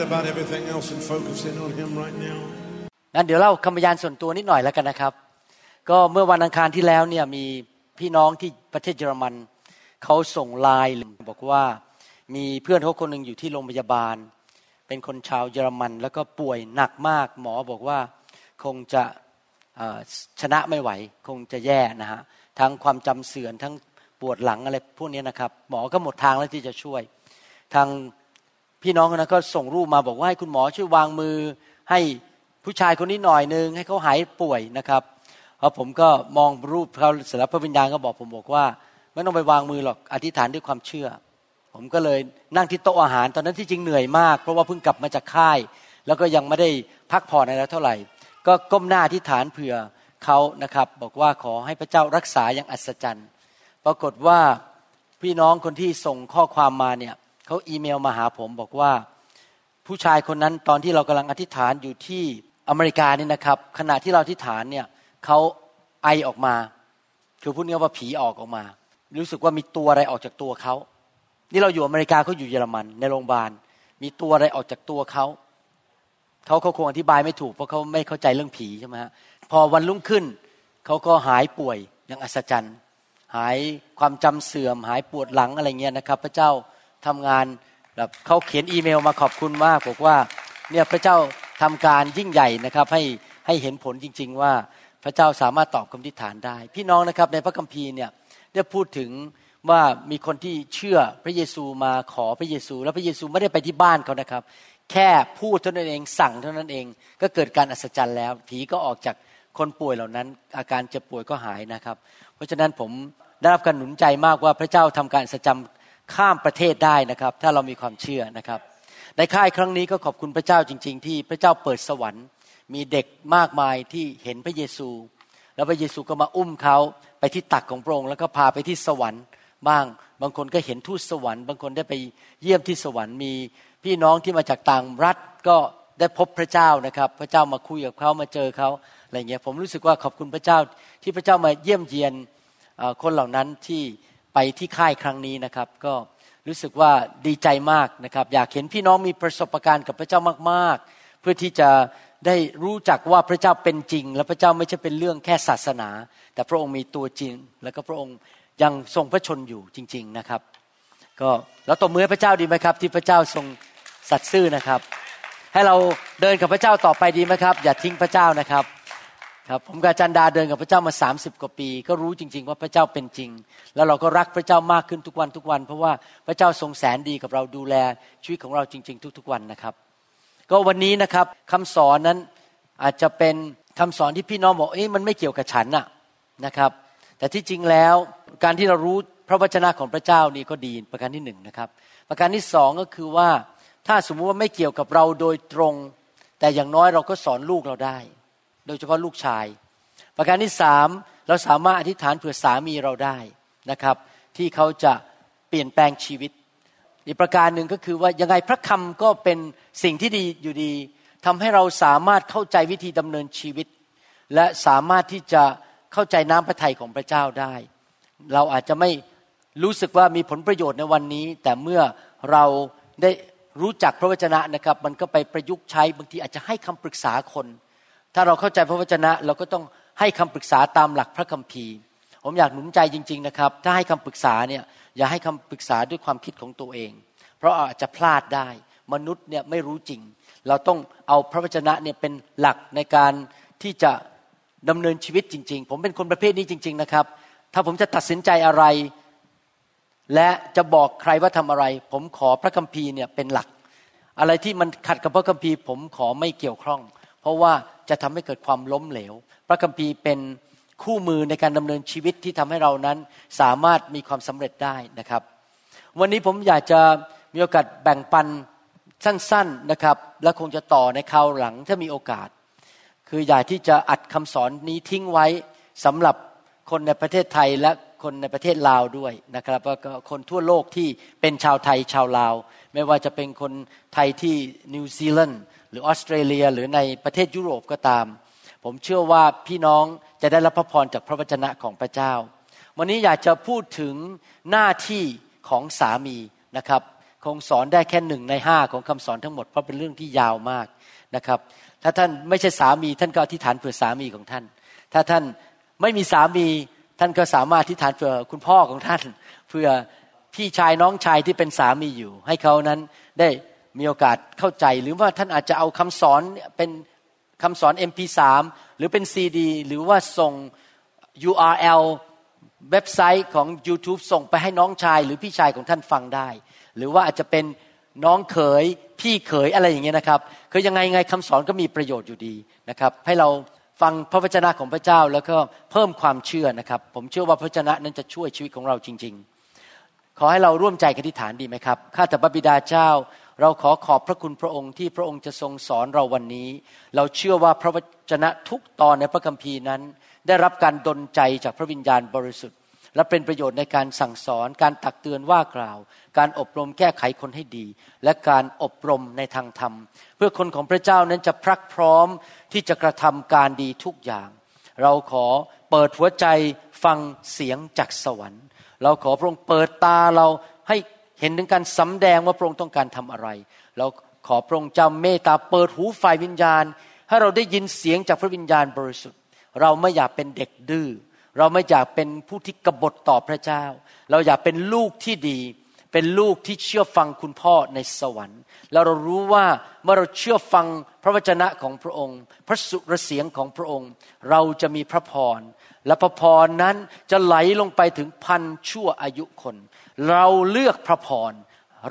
forget about everything else and focus in on Him right now. งั้นเดี๋ยวเล่าคำพยานส่วนตัวนิดหน่อยแล้วกันนะครับ ก็เมื่อวันอังคารที่แล้วเนี่ยมีพี่น้องที่ประเทศเยอรมันเขาส่งไลน์บอกว่ามีเพื่อนเขาคนหนึ่งอยู่ที่โรงพยาบาล เป็นคนชาวเยอรมัน แล้วก็ป่วยหนักมาก หมอบอกว่าคงจะชนะไม่ไหว คงจะแย่นะฮะทั้งความจำเสื่อมทั้งปวดหลังอะไรพวกนี้นะครับ หมอก็หมดทางแล้วที่จะช่วย ทาง พี่น้องคนนั้นก็ส่งรูปมาบอกว่าให้คุณหมอช่วยวางมือ ให้ผู้ชายคนนี้หน่อยนึงให้เขาหายป่วยนะครับพอผมก็มองรูปเขาเสร็จแล้วพระวิญญาณก็บอกผมบอกว่า ไม่ต้องไปวางมือหรอกอธิษฐานด้วยความเชื่อ ผมก็เลยนั่งที่โต๊ะอาหารตอนนั้นที่จริงเหนื่อยมาก เพราะว่าเพิ่งกลับมาจากค่าย แล้วก็ยังไม่ได้พักผ่อนอะไรเท่าไหร่ ก็ก้มหน้าอธิษฐานเผื่อเขานะครับ บอกว่าขอให้พระเจ้ารักษาอย่างอัศจรรย์ ปรากฏว่าพี่น้องคนที่ส่งข้อความมาเนี่ย เขาอีเมลมาหาผมบอกว่า ผู้ชายคนนั้นตอนที่เรากำลังอธิษฐานอยู่ที่อเมริกานี่นะครับ ขณะที่เราอธิษฐานเนี่ยเขาไอออกมา คือพูดง่ายว่าผีออกออกมา รู้สึกว่ามีตัวอะไรออกจากตัวเขานี่เราอยู่อเมริกาเขาอยู่เยอรมันในโรงพยาบาล มีตัวอะไรออกจากตัวเขาเขาเขาคงอธิบายไม่ถูกเพราะเขาไม่เข้าใจเรื่องผีใช่ไหมฮะพอวันรุ่งขึ้นเขาก็หายป่วยอย่างอัศจรรย์ หายความจำเสื่อม หายปวดหลังอะไรเงี้ยนะครับ พระเจ้า ทำงานแบบเขาเขียนอีเมลมาขอบคุณมากบอกว่าเนี่ยพระเจ้าทำการยิ่งใหญ่นะครับให้ให้เห็นผลจริง ๆ ว่าพระเจ้าสามารถตอบคำทิฏฐานได้ พี่น้องนะครับในพระคัมภีร์เนี่ยได้พูดถึงว่ามีคนที่เชื่อพระเยซูมาขอพระเยซู แล้วพระเยซูไม่ได้ไปที่บ้านเขานะครับ แค่พูดเท่านั้นเองสั่งเท่านั้นเอง ก็เกิดการอัศจรรย์แล้ว ผีก็ออกจากคนป่วยเหล่านั้น อาการเจ็บป่วยก็หายนะครับ เพราะฉะนั้นผมได้รับการหนุนใจมากว่าพระเจ้าทำการอัศจรรย์ ข้ามประเทศได้นะครับ ถ้าเรามีความเชื่อนะครับ ในค่ายครั้งนี้ก็ขอบคุณพระเจ้าจริง ๆ ที่พระเจ้าเปิดสวรรค์ มีเด็กมากมายที่เห็นพระเยซู แล้วพระเยซูก็มาอุ้มเขาไปที่ตักของพระองค์แล้วก็พาไปที่สวรรค์บ้าง บางคนก็เห็นทูตสวรรค์ บางคนได้ไปเยี่ยมที่สวรรค์ มีพี่น้องที่มาจากต่างรัฐก็ได้พบพระเจ้านะครับ พระเจ้ามาคุยกับเขามาเจอเขาอะไรเงี้ยผมรู้สึกว่าขอบคุณพระเจ้าที่พระเจ้ามาเยี่ยมเยียนคนเหล่านั้นที่ ไปที่ค่ายครั้งนี้นะครับ ก็รู้สึกว่าดีใจมากนะครับ อยากเห็นพี่น้องมีประสบการณ์กับพระเจ้ามาก ๆ เพื่อที่จะได้รู้จักว่าพระเจ้าเป็นจริง และพระเจ้าไม่ใช่เป็นเรื่องแค่ศาสนา แต่พระองค์มีตัวจริง แล้วก็พระองค์ยังทรงพระชนอยู่จริง ๆนะครับ ก็เราตบมือให้พระเจ้าดีไหมครับ ที่พระเจ้าทรงสัตย์ซื่อนะครับ ให้เราเดินกับพระเจ้าต่อไปดีไหมครับ อย่าทิ้งพระเจ้านะครับ ครับผมกับจันดาเดินกับพระเจ้ามา 30 กว่าปี ก็รู้จริง ๆ ว่าพระเจ้าเป็นจริง แล้วเราก็รักพระเจ้ามากขึ้นทุกวันทุกวัน เพราะว่าพระเจ้าทรงแสนดีกับเราดูแลชีวิตของเราจริง ๆ ทุก ๆ วันนะครับ ก็วันนี้นะครับคำสอนนั้นอาจจะเป็นคำสอนที่พี่น้องบอกเอ้ยมันไม่เกี่ยวกับฉันน่ะนะครับ แต่ที่จริงแล้วการที่เรารู้พระวจนะของพระเจ้านี่ก็ดีประการที่หนึ่งนะครับ ประการที่สองก็คือว่าถ้าสมมุติว่าไม่เกี่ยวกับเราโดยตรง แต่อย่างน้อยเราก็สอนลูกเราได้ โดยเฉพาะลูกชาย ประการที่สามเราสามารถอธิษฐานเผื่อสามีเราได้นะครับ ที่เขาจะเปลี่ยนแปลงชีวิต อีกประการหนึ่งก็คือว่ายังไงพระคำก็เป็นสิ่งที่ดีอยู่ดีทำให้เราสามารถเข้าใจวิธีดำเนินชีวิต และสามารถที่จะเข้าใจน้ำพระทัยของพระเจ้าได้ เราอาจจะไม่รู้สึกว่ามีผลประโยชน์ในวันนี้ แต่เมื่อเราได้รู้จักพระวจนะนะครับ มันก็ไปประยุกต์ใช้บางทีอาจจะให้คำปรึกษาคน ถ้าเราเข้าใจพระวจนะ เราก็ต้องให้คำปรึกษาตามหลักพระคัมภีร์ ผมอยากหนุนใจจริง ๆนะครับ ถ้าให้คำปรึกษาเนี่ยอย่าให้คำปรึกษาด้วยความคิดของตัวเอง เพราะอาจจะพลาดได้ มนุษย์เนี่ยไม่รู้จริง เราต้องเอาพระวจนะเนี่ยเป็นหลักในการที่จะดำเนินชีวิตจริง ๆ ผมเป็นคนประเภทนี้จริง ๆนะครับ ถ้าผมจะตัดสินใจอะไร และจะบอกใครว่าทำอะไร ผมขอพระคัมภีร์เนี่ยเป็นหลัก อะไรที่มันขัดกับพระคัมภีร์ ผมขอไม่เกี่ยวข้อง เพราะว่าจะทำให้เกิดความล้มเหลว พระคัมภีร์เป็นคู่มือในการดำเนินชีวิตที่ทำให้เรานั้นสามารถมีความสำเร็จได้นะครับ วันนี้ผมอยากจะมีโอกาสแบ่งปันสั้นๆนะครับ และคงจะต่อในคราวหลังถ้ามีโอกาส คืออยากที่จะอัดคำสอนนี้ทิ้งไว้สำหรับคนในประเทศไทยและคนในประเทศลาวด้วยนะครับแล้วก็คนทั่วโลกที่เป็นชาวไทยชาวลาว ไม่ว่าจะเป็นคนไทยที่นิวซีแลนด์ หรือออสเตรเลียหรือในประเทศยุโรปก็ตาม ผมเชื่อว่าพี่น้องจะได้รับพระพรจากพระวจนะของพระเจ้า วันนี้อยากจะพูดถึงหน้าที่ของสามีนะครับคงสอนได้แค่หนึ่งในห้าของคำสอนทั้งหมดเพราะเป็นเรื่องที่ยาวมากนะครับ ถ้าท่านไม่ใช่สามีท่านก็อธิษฐานเผื่อสามีของท่าน ถ้าท่านไม่มีสามีท่านก็สามารถที่ฐานเผื่อคุณพ่อของท่าน เพื่อพี่ชายน้องชายที่เป็นสามีอยู่ ให้เขานั้นได้ มีโอกาสเข้าใจหรือว่าท่านอาจจะเอาคำสอนเป็นคำสอน MP3 หรือเป็นซีดีหรือว่าส่ง URL เว็บไซต์ของ YouTube ส่งไปให้น้องชาย หรือพี่ชายของท่านฟังได้ หรือว่าอาจจะเป็นน้องเขย พี่เขยอะไรอย่างเงี้ยนะครับคือยังไงไงคำสอนก็มีประโยชน์อยู่ดีนะครับให้เราฟังพระวจนะของพระเจ้าแล้วก็เพิ่มความเชื่อนะครับ ผมเชื่อว่าพระวจนะนั้นจะช่วยชีวิตของเราจริง ๆ ขอให้เราร่วมใจกันที่ฐานดีไหมครับข้าแต่พระบิดาเจ้า เราขอขอบพระคุณพระองค์ที่พระองค์จะทรงสอนเราวันนี้ เราเชื่อว่าพระวจนะทุกตอนในพระคัมภีร์นั้น ได้รับการดลใจจากพระวิญญาณบริสุทธิ์ และเป็นประโยชน์ในการสั่งสอน การตักเตือนว่ากล่าว การอบรมแก้ไขคนให้ดี และการอบรมในทางธรรม เพื่อคนของพระเจ้านั้นจะพรักพร้อมที่จะกระทำการดีทุกอย่าง เราขอเปิดหัวใจฟังเสียงจากสวรรค์ เราขอพระองค์เปิดตาเราให้ เห็นถึงการสำแดงว่าพระองค์ต้องการทำอะไร เราขอพระองค์จำเมตตาเปิดหูฝ่ายวิญญาณ ให้เราได้ยินเสียงจากพระวิญญาณบริสุทธิ์ เราไม่อยากเป็นเด็กดื้อเราไม่อยากเป็นผู้ที่กบฏต่อพระเจ้า เราอยากเป็นลูกที่ดี เป็นลูกที่เชื่อฟังคุณพ่อในสวรรค์ แล้วเรารู้ว่าเมื่อเราเชื่อฟังพระวจนะของพระองค์ พระสุรเสียงของพระองค์ เราจะมีพระพร และพระพรนั้นจะไหลลงไปถึงพันชั่วอายุคน เราเลือกพระพร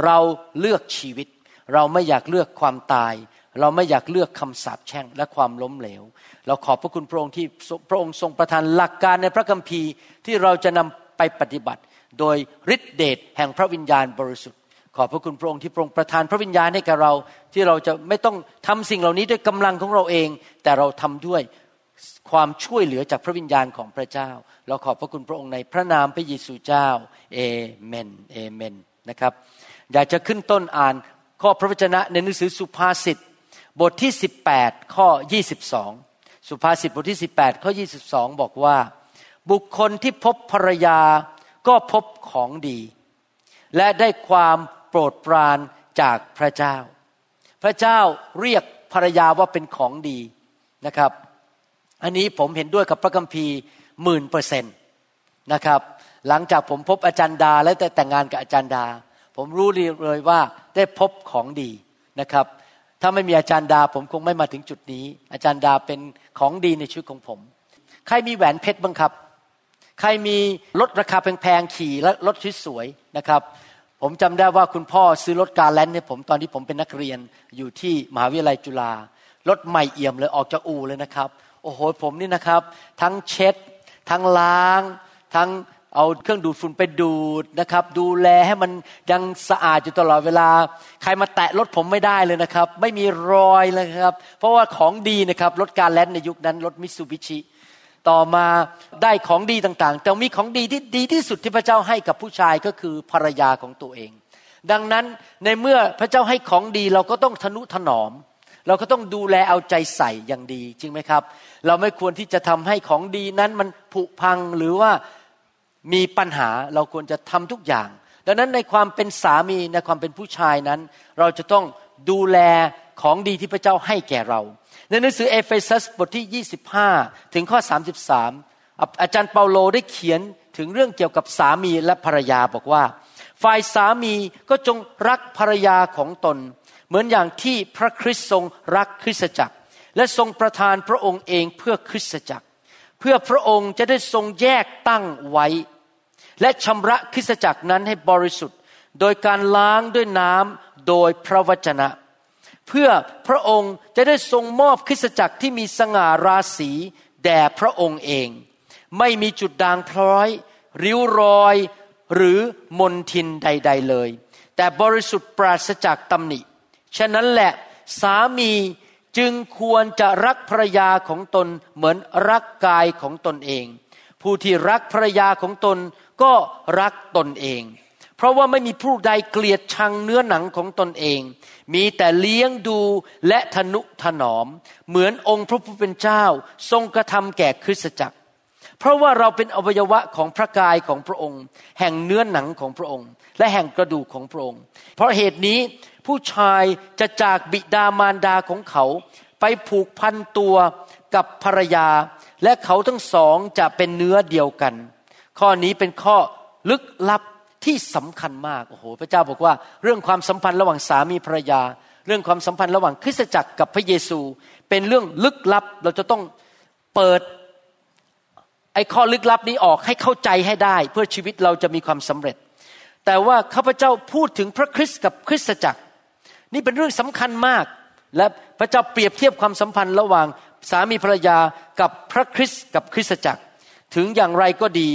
เราเลือกชีวิต เราไม่อยากเลือกความตาย เราไม่อยากเลือกคำสาปแช่งและความล้มเหลว เราขอบพระคุณพระองค์ที่พระองค์ทรงประทานหลักการในพระคัมภีร์ที่เราจะนำไปปฏิบัติ โดยฤทธิเดชแห่งพระวิญญาณบริสุทธิ์ ขอบพระคุณพระองค์ที่พระองค์ประทานพระวิญญาณให้กับเรา ที่เราจะไม่ต้องทำสิ่งเหล่านี้ด้วยกำลังของเราเอง แต่เราทำด้วย ความช่วยเหลือจากพระวิญญาณของพระเจ้า เราขอบพระคุณพระองค์ในพระนามพระเยซูเจ้าเอเมนเอเมนนะครับ อยากจะขึ้นต้นอ่านข้อพระวจนะในหนังสือสุภาษิตบทที่ 18 ข้อ 22 สุภาษิตบทที่ 18 ข้อ 22 บอกว่า บุคคลที่พบภรรยาก็พบของดี และได้ความโปรดปรานจากพระเจ้า พระเจ้าเรียกภรรยาว่าเป็นของดีนะครับ อันนี้ผมเห็นด้วยกับพระคัมภีร์หมื่นเปอร์เซ็นต์นะครับ หลังจากผมพบอาจารย์ดา และแต่งงานกับอาจารย์ดา ผมรู้เลยว่าได้พบของดีนะครับ ถ้าไม่มีอาจารย์ดา ผมคงไม่มาถึงจุดนี้ อาจารย์ดาเป็นของดีในชีวิตของผม ใครมีแหวนเพชรบ้างครับ ใครมีรถราคาแพงๆขี่และรถสวยๆนะครับ ผมจำได้ว่าคุณพ่อซื้อรถการแลนด์ให้ผมตอนที่ผมเป็นนักเรียนอยู่ที่มหาวิทยาลัยจุฬารถใหม่เอี่ยมเลยออกจากอู่เลยนะครับ โอ้โหผมนี่นะครับ ทั้งเช็ด ทั้งล้าง ทั้งเอาเครื่องดูดฝุ่นไปดูดนะครับ ดูแลให้มันยังสะอาดอยู่ตลอดเวลา ใครมาแตะรถผมไม่ได้เลยนะครับ ไม่มีรอยเลยครับ เพราะว่าของดีนะครับรถการแลนในยุคนั้นรถมิตซูบิชิต่อมาได้ของดีต่างๆ แต่มีของดีที่ดีที่สุดที่พระเจ้าให้กับผู้ชายก็คือภรรยาของตัวเอง ดังนั้นในเมื่อพระเจ้าให้ของดีเราก็ต้องทนุถนอม เราก็ต้องดูแลเอาใจใส่อย่างดีจริงไหมครับ เราไม่ควรที่จะทำให้ของดีนั้นมันผุพังหรือว่ามีปัญหาเราควรจะทำทุกอย่าง ดังนั้นในความเป็นสามีในความเป็นผู้ชายนั้น เราจะต้องดูแลของดีที่พระเจ้าให้แก่เรา ในหนังสือเอเฟซัสบทที่ 25 ถึงข้อ 33 อาจารย์เปาโลได้เขียนถึงเรื่องเกี่ยวกับสามีและภรรยาบอกว่า ฝ่ายสามีก็จงรักภรรยาของตน เหมือนอย่างที่พระคริสต์ทรงรักคริสตจักร และทรงประทานพระองค์เองเพื่อคริสตจักร เพื่อพระองค์จะได้ทรงแยกตั้งไว้ และชำระคริสตจักรนั้นให้บริสุทธิ์ โดยการล้างด้วยน้ำโดยพระวจนะ เพื่อพระองค์จะได้ทรงมอบคริสตจักรที่มีสง่าราศีแด่พระองค์เอง ไม่มีจุดด่างพร้อย ริ้วรอยหรือมนทินใด ๆเลย แต่บริสุทธิ์ปราศจากตำหนิ ฉะนั้นแหละสามีจึงควรจะรักภรรยาของตนเหมือนรักกายของตนเอง ผู้ที่รักภรรยาของตนก็รักตนเอง เพราะว่าไม่มีผู้ใดเกลียดชังเนื้อหนังของตนเอง มีแต่เลี้ยงดูและทนุถนอม เหมือนองค์พระผู้เป็นเจ้า ทรงกระทำแก่คริสตจักร เพราะว่าเราเป็นอวัยวะของพระกายของพระองค์ แห่งเนื้อหนังของพระองค์ และแห่งกระดูกของพระองค์ เพราะเหตุนี้ผู้ชายจะจากบิดามารดาของเขา ไปผูกพันตัวกับภรรยา และเขาทั้งสองจะเป็นเนื้อเดียวกัน ข้อนี้เป็นข้อลึกลับที่สำคัญมากโอ้โหพระเจ้าบอกว่า เรื่องความสัมพันธ์ระหว่างสามีภรรยา เรื่องความสัมพันธ์ระหว่างคริสตจักรกับพระเยซู เป็นเรื่องลึกลับเราจะต้องเปิด อ้ข้อลึกลับนี้ออกให้เข้าใจให้ได้ เพื่อชีวิตเราจะมีความสำเร็จ แต่ว่าข้าพเจ้าพูดถึงพระคริสต์กับคริสตจักร นี่เป็นเรื่องสำคัญมาก และพระเจ้าเปรียบเทียบความสัมพันธ์ระหว่างสามีภรรยากับพระคริสต์กับคริสตจักร ถึงอย่างไรก็ดี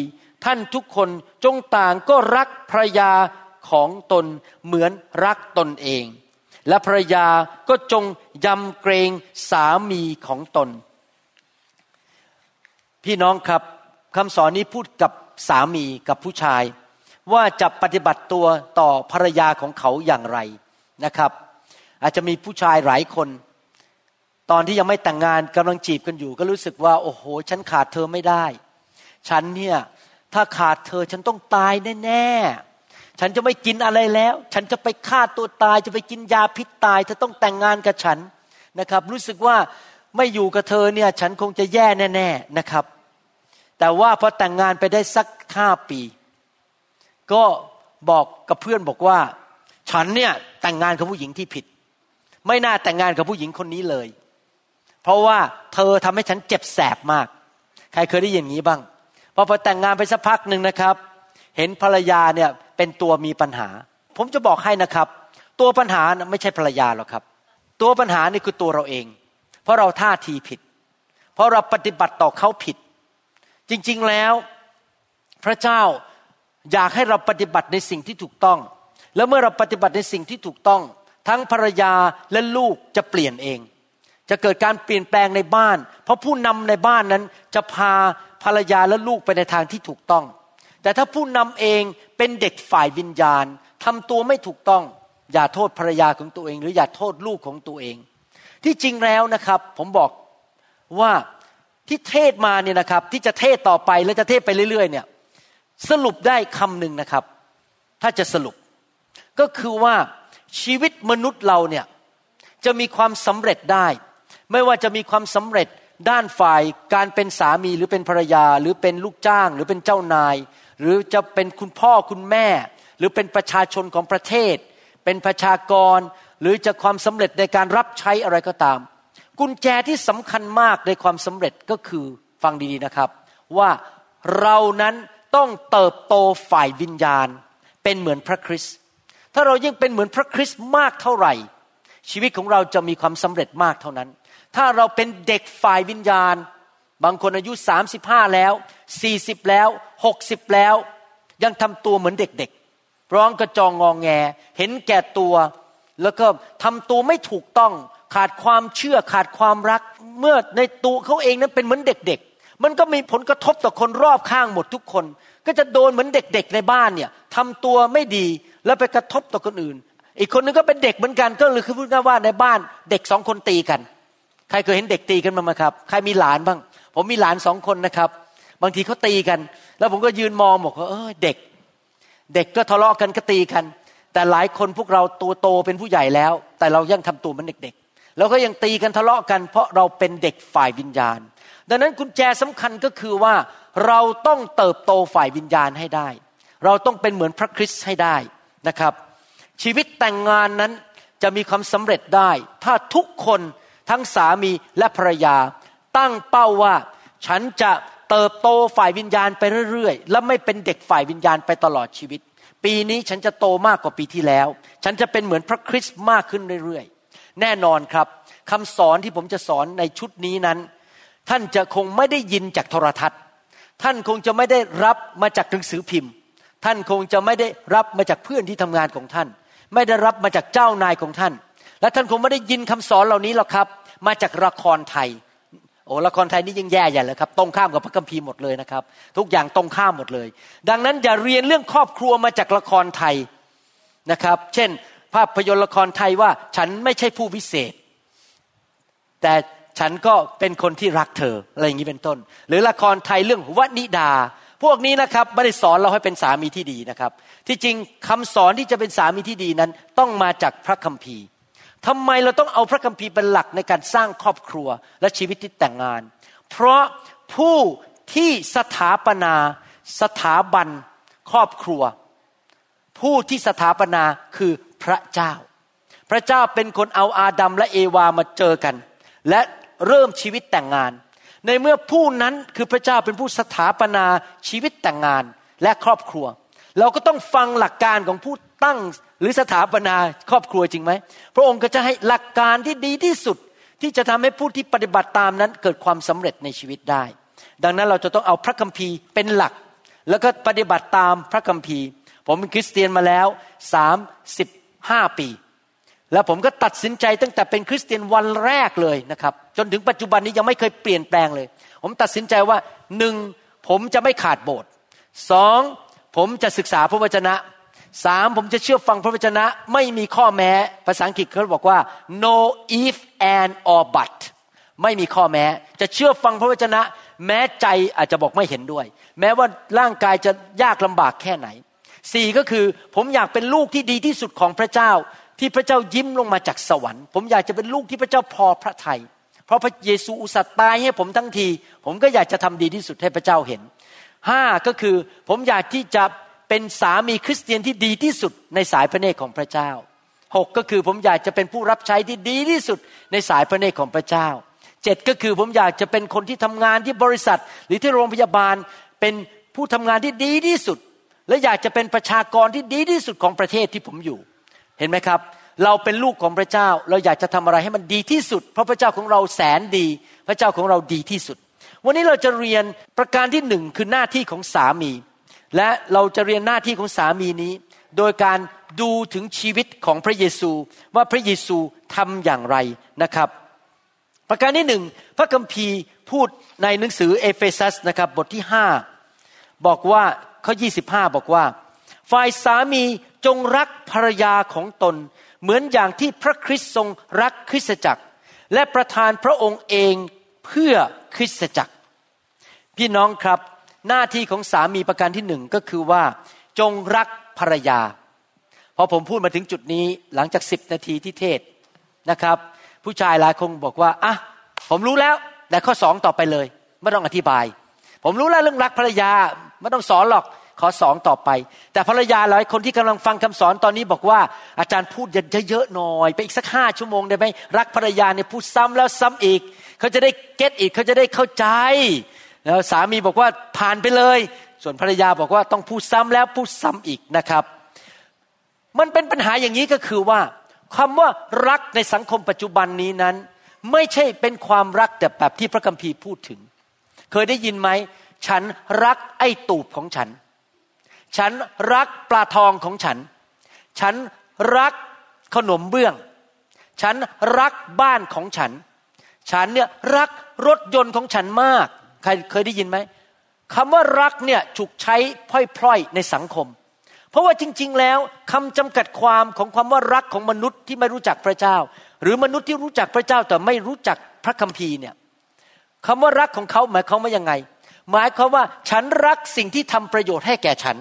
ท่านทุกคนจงต่างก็รักภรรยาของตนเหมือนรักตนเอง และภรรยาก็จงยำเกรงสามีของตน พี่น้องครับ คำสอนนี้พูดกับสามีกับผู้ชาย ว่าจะปฏิบัติตัวต่อภรรยาของเขาอย่างไรนะครับ อาจจะมีผู้ชายหลายคน ตอนที่ยังไม่แต่งงานกำลังจีบกันอยู่ ก็รู้สึกว่าโอ้โห ฉันขาดเธอไม่ได้ ฉันเนี่ยถ้าขาดเธอฉันต้องตายแน่ๆ ฉันจะไม่กินอะไรแล้ว ฉันจะไปฆ่าตัวตายจะไปกินยาพิษตายเธอต้องแต่งงานกับฉันนะครับ รู้สึกว่าไม่อยู่กับเธอเนี่ยฉันคงจะแย่แน่ ๆนะครับ แต่ว่าพอแต่งงานไปได้สักห้าปี ก็บอกกับเพื่อนบอกว่า ฉันเนี่ยแต่งงานกับผู้หญิงที่ผิด ไม่น่าแต่งงานกับผู้หญิงคนนี้เลย เพราะว่าเธอทำให้ฉันเจ็บแสบมาก ใครเคยได้ยินอย่างนี้บ้างพอพอแต่งงานไปสักพักหนึ่งนะครับ เห็นภรรยาเนี่ยเป็นตัวมีปัญหา ผมจะบอกให้นะครับ ตัวปัญหาไม่ใช่ภรรยาหรอกครับ ตัวปัญหานี่คือตัวเราเอง เพราะเราท่าทีผิด เพราะเราปฏิบัติต่อเขาผิด จริงๆแล้วพระเจ้าอยากให้เราปฏิบัติในสิ่งที่ถูกต้อง แล้วเมื่อเราปฏิบัติในสิ่งที่ถูกต้อง ทั้งภรรยาและลูกจะเปลี่ยนเอง จะเกิดการเปลี่ยนแปลงในบ้าน เพราะผู้นำในบ้านนั้นจะพาภรรยาและลูกไปในทางที่ถูกต้อง แต่ถ้าผู้นำเองเป็นเด็กฝ่ายวิญญาณทำตัวไม่ถูกต้อง อย่าโทษภรรยาของตัวเอง หรืออย่าโทษลูกของตัวเอง ที่จริงแล้วนะครับ ผมบอกว่า ที่เทศมาเนี่ยนะครับ ที่จะเทศต่อไปและจะเทศไปเรื่อย ๆ เนี่ย สรุปได้คำหนึ่งนะครับ ถ้าจะสรุป ก็คือว่าชีวิตมนุษย์เราเนี่ยจะมีความสำเร็จได้ ไม่ว่าจะมีความสำเร็จด้านฝ่ายการเป็นสามีหรือเป็นภรรยา หรือเป็นลูกจ้าง หรือเป็นเจ้านาย หรือจะเป็นคุณพ่อคุณแม่ หรือเป็นประชาชนของประเทศ เป็นประชากร หรือจะความสำเร็จในการรับใช้อะไรก็ตาม กุญแจที่สำคัญมากในความสำเร็จก็คือฟังดีๆนะครับ ว่าเรานั้นต้องเติบโตฝ่ายวิญญาณ เป็นเหมือนพระคริสต์ถ้าเรายิ่งเป็นเหมือนพระคริสต์มากเท่าไหร่ ชีวิตของเราจะมีความสำเร็จมากเท่านั้น ถ้าเราเป็นเด็กฝ่ายวิญญาณ บางคนอายุสามสิบห้าแล้วสี่สิบแล้วหกสิบแล้ว ยังทำตัวเหมือนเด็กๆ ร้องกระจองงองแง เห็นแก่ตัว แล้วก็ทำตัวไม่ถูกต้อง ขาดความเชื่อขาดความรัก เมื่อในตัวเขาเองนั้นเป็นเหมือนเด็กๆ มันก็มีผลกระทบต่อคนรอบข้างหมดทุกคน ก็จะโดนเหมือนเด็กๆในบ้านเนี่ยทำตัวไม่ดีแล้วไปกระทบต่อคนอื่น อีกคนนึงก็เป็นเด็กเหมือนกันก็เลยคือพูดง่ายว่าในบ้าน เด็กสองคนตีกัน ใครเคยเห็นเด็กตีกันมาไหมครับ ใครมีหลานบ้าง ผมมีหลานสองคนนะครับ บางทีเขาตีกัน แล้วผมก็ยืนมองบอกว่าเออเด็ก เด็กก็ทะเลาะกันก็ตีกัน แต่หลายคนพวกเราตัวโตเป็นผู้ใหญ่แล้ว แต่เรายังทำตัวเหมือนเด็ก เราก็ยังตีกันทะเลาะกัน เพราะเราเป็นเด็กฝ่ายวิญญาณ ดังนั้นกุญแจสำคัญก็คือว่าเราต้องเติบโตฝ่ายวิญญาณให้ได้ เราต้องเป็นเหมือนพระคริสต์ให้ได้นะครับ ชีวิตแต่งงานนั้นจะมีความสำเร็จได้ ถ้าทุกคนทั้งสามีและภรรยา ตั้งเป้าว่าฉันจะเติบโตฝ่ายวิญญาณไปเรื่อยๆ และไม่เป็นเด็กฝ่ายวิญญาณไปตลอดชีวิต ปีนี้ฉันจะโตมากกว่าปีที่แล้ว ฉันจะเป็นเหมือนพระคริสต์มากขึ้นเรื่อยๆ แน่นอนครับคำสอนที่ผมจะสอนในชุดนี้นั้น ท่านจะคงไม่ได้ยินจากโทรทัศน์ ท่านคงจะไม่ได้รับมาจากหนังสือพิมพ์ ท่านคงจะไม่ได้รับมาจากเพื่อนที่ทำงานของท่าน ไม่ได้รับมาจากเจ้านายของท่าน และท่านคงไม่ได้ยินคำสอนเหล่านี้หรอกครับ มาจากละครไทยโอ้ละครไทยนี่ยิ่งแย่ใหญ่เลยครับตรงข้ามกับพระคัมภีร์หมดเลยนะครับ ทุกอย่างตรงข้ามหมดเลย ดังนั้นอย่าเรียนเรื่องครอบครัวมาจากละครไทยนะครับ เช่น ภาพยนตร์ละครไทยว่าฉันไม่ใช่ผู้วิเศษ แต่ฉันก็เป็นคนที่รักเธออะไรอย่างนี้เป็นต้น หรือละครไทยเรื่องวนิดา พวกนี้นะครับไม่ได้สอนเราให้เป็นสามีที่ดีนะครับ ที่จริงคำสอนที่จะเป็นสามีที่ดีนั้นต้องมาจากพระคัมภีร์ทำไมเราต้องเอาพระคัมภีร์เป็นหลักในการสร้างครอบครัวและชีวิตที่แต่งงาน เพราะผู้ที่สถาปนา สถาบันครอบครัว ผู้ที่สถาปนาคือ พระเจ้า พระเจ้าเป็นคนเอาอาดัมและเอวามาเจอกัน และเริ่มชีวิตแต่งงาน ในเมื่อผู้นั้นคือพระเจ้าเป็นผู้สถาปนาชีวิตแต่งงานและครอบครัว เราก็ต้องฟังหลักการของผู้ตั้งหรือสถาปนาครอบครัวจริงไหมพระองค์ก็จะให้หลักการที่ดีที่สุดที่จะทำให้ผู้ที่ปฏิบัติตามนั้นเกิดความสำเร็จในชีวิตได้ ดังนั้นเราจะต้องเอาพระคัมภีร์เป็นหลัก แล้วก็ปฏิบัติตามพระคัมภีร์ ผมเป็นคริสเตียนมาแล้วสามสิบ ห้าปี แล้วผมก็ตัดสินใจตั้งแต่เป็นคริสเตียนวันแรกเลยนะครับ จนถึงปัจจุบันนี้ยังไม่เคยเปลี่ยนแปลงเลย ผมตัดสินใจว่าหนึ่งผมจะไม่ขาดโบสถ์สองผมจะศึกษาพระวจนะสามผมจะเชื่อฟังพระวจนะไม่มีข้อแม้ ภาษาอังกฤษเขาบอกว่า no if and or but ไม่มีข้อแม้ จะเชื่อฟังพระวจนะ แม้ใจอาจจะบอกไม่เห็นด้วย แม้ว่าร่างกายจะยากลำบากแค่ไหน สี่ก็คือผมอยากเป็นลูกที่ดีที่สุดของพระเจ้า ที่พระเจ้ายิ้มลงมาจากสวรรค์ ผมอยากจะเป็นลูกที่พระเจ้าพอพระทยัยเพราะพระเยซูอุสัตตายให้ผมทั้งที ผมก็อยากจะทำดีที่สุดให้พระเจ้าเห็นห้าก็คือผมอยากที่จะเป็นสามีคริสเตียนที่ดีที่สุดในสายพระเนตรของพระเจ้าหกก็คือผมอยากจะเป็นผู้รับใช้ที่ดีที่สุดในสายพระเนตรของพระเจ้าเจ็ดก็คือผมอยากจะเป็นคนที่ทำงานที่บริษัท หรือที่โรงพยาบาลเป็นผู้ทำงานที่ดีที่สุด และอยากจะเป็นประชากรที่ดีที่สุดของประเทศที่ผมอยู่ เห็นไหมครับ เราเป็นลูกของพระเจ้า เราอยากจะทำอะไรให้มันดีที่สุด เพราะพระเจ้าของเราแสนดี พระเจ้าของเราดีที่สุด วันนี้เราจะเรียนประการที่หนึ่งคือหน้าที่ของสามี และเราจะเรียนหน้าที่ของสามีนี้ โดยการดูถึงชีวิตของพระเยซูว่าพระเยซูทำอย่างไรนะครับ ประการที่หนึ่งพระคัมภีร์พูดในหนังสือเอเฟซัสนะครับบทที่ห้าบอกว่า ข้อ 25 บอกว่า ฝ่ายสามีจงรักภรรยาของตน เหมือนอย่างที่พระคริสต์ทรงรักคริสตจักร และประทานพระองค์เองเพื่อคริสตจักร พี่น้องครับ หน้าที่ของสามีประการที่หนึ่งก็คือว่า จงรักภรรยา พอผมพูดมาถึงจุดนี้หลังจากสิบนาทีที่เทศนะครับ ผู้ชายหลายคงบอกว่าอะผมรู้แล้วแต่ข้อสองต่อไปเลย ไม่ต้องอธิบาย ผมรู้แล้วเรื่องรักภรรยา ไม่ต้องสอนหรอกขอสองต่อไป แต่ภรรยาหลายคนที่กำลังฟังคำสอนตอนนี้บอกว่า อาจารย์พูดเยอะๆหน่อย ไปอีกสักห้าชั่วโมงได้ไหมรักภรรยาเนี่ยพูดซ้ำแล้วซ้ำอีก เขาจะได้เก็ตอีกเขาจะได้เข้าใจแล้วสามีบอกว่าผ่านไปเลย ส่วนภรรยาบอกว่าต้องพูดซ้ำแล้วพูดซ้ำอีกนะครับ มันเป็นปัญหาอย่างนี้ก็คือว่าคำว่ารักในสังคมปัจจุบันนี้นั้น ไม่ใช่เป็นความรักแต่แบบที่พระคัมภีร์พูดถึง เคยได้ยินไหม ฉันรักไอ้ตูบของฉัน ฉันรักปลาทองของฉัน ฉันรักขนมเบื้อง ฉันรักบ้านของฉัน ฉันเนี่ยรักรถยนต์ของฉันมาก ใครเคยได้ยินไหมคำว่ารักเนี่ยถูกใช้พล่อยๆในสังคม เพราะว่าจริง ๆ แล้วคำจำกัดความของความว่ารักของมนุษย์ที่ไม่รู้จักพระเจ้า หรือมนุษย์ที่รู้จักพระเจ้าแต่ไม่รู้จักพระคัมภีร์เนี่ยคำว่ารักของเขาหมายความว่ายังไง หมายความว่าฉันรักสิ่งที่ทำประโยชน์ให้แก่ฉัน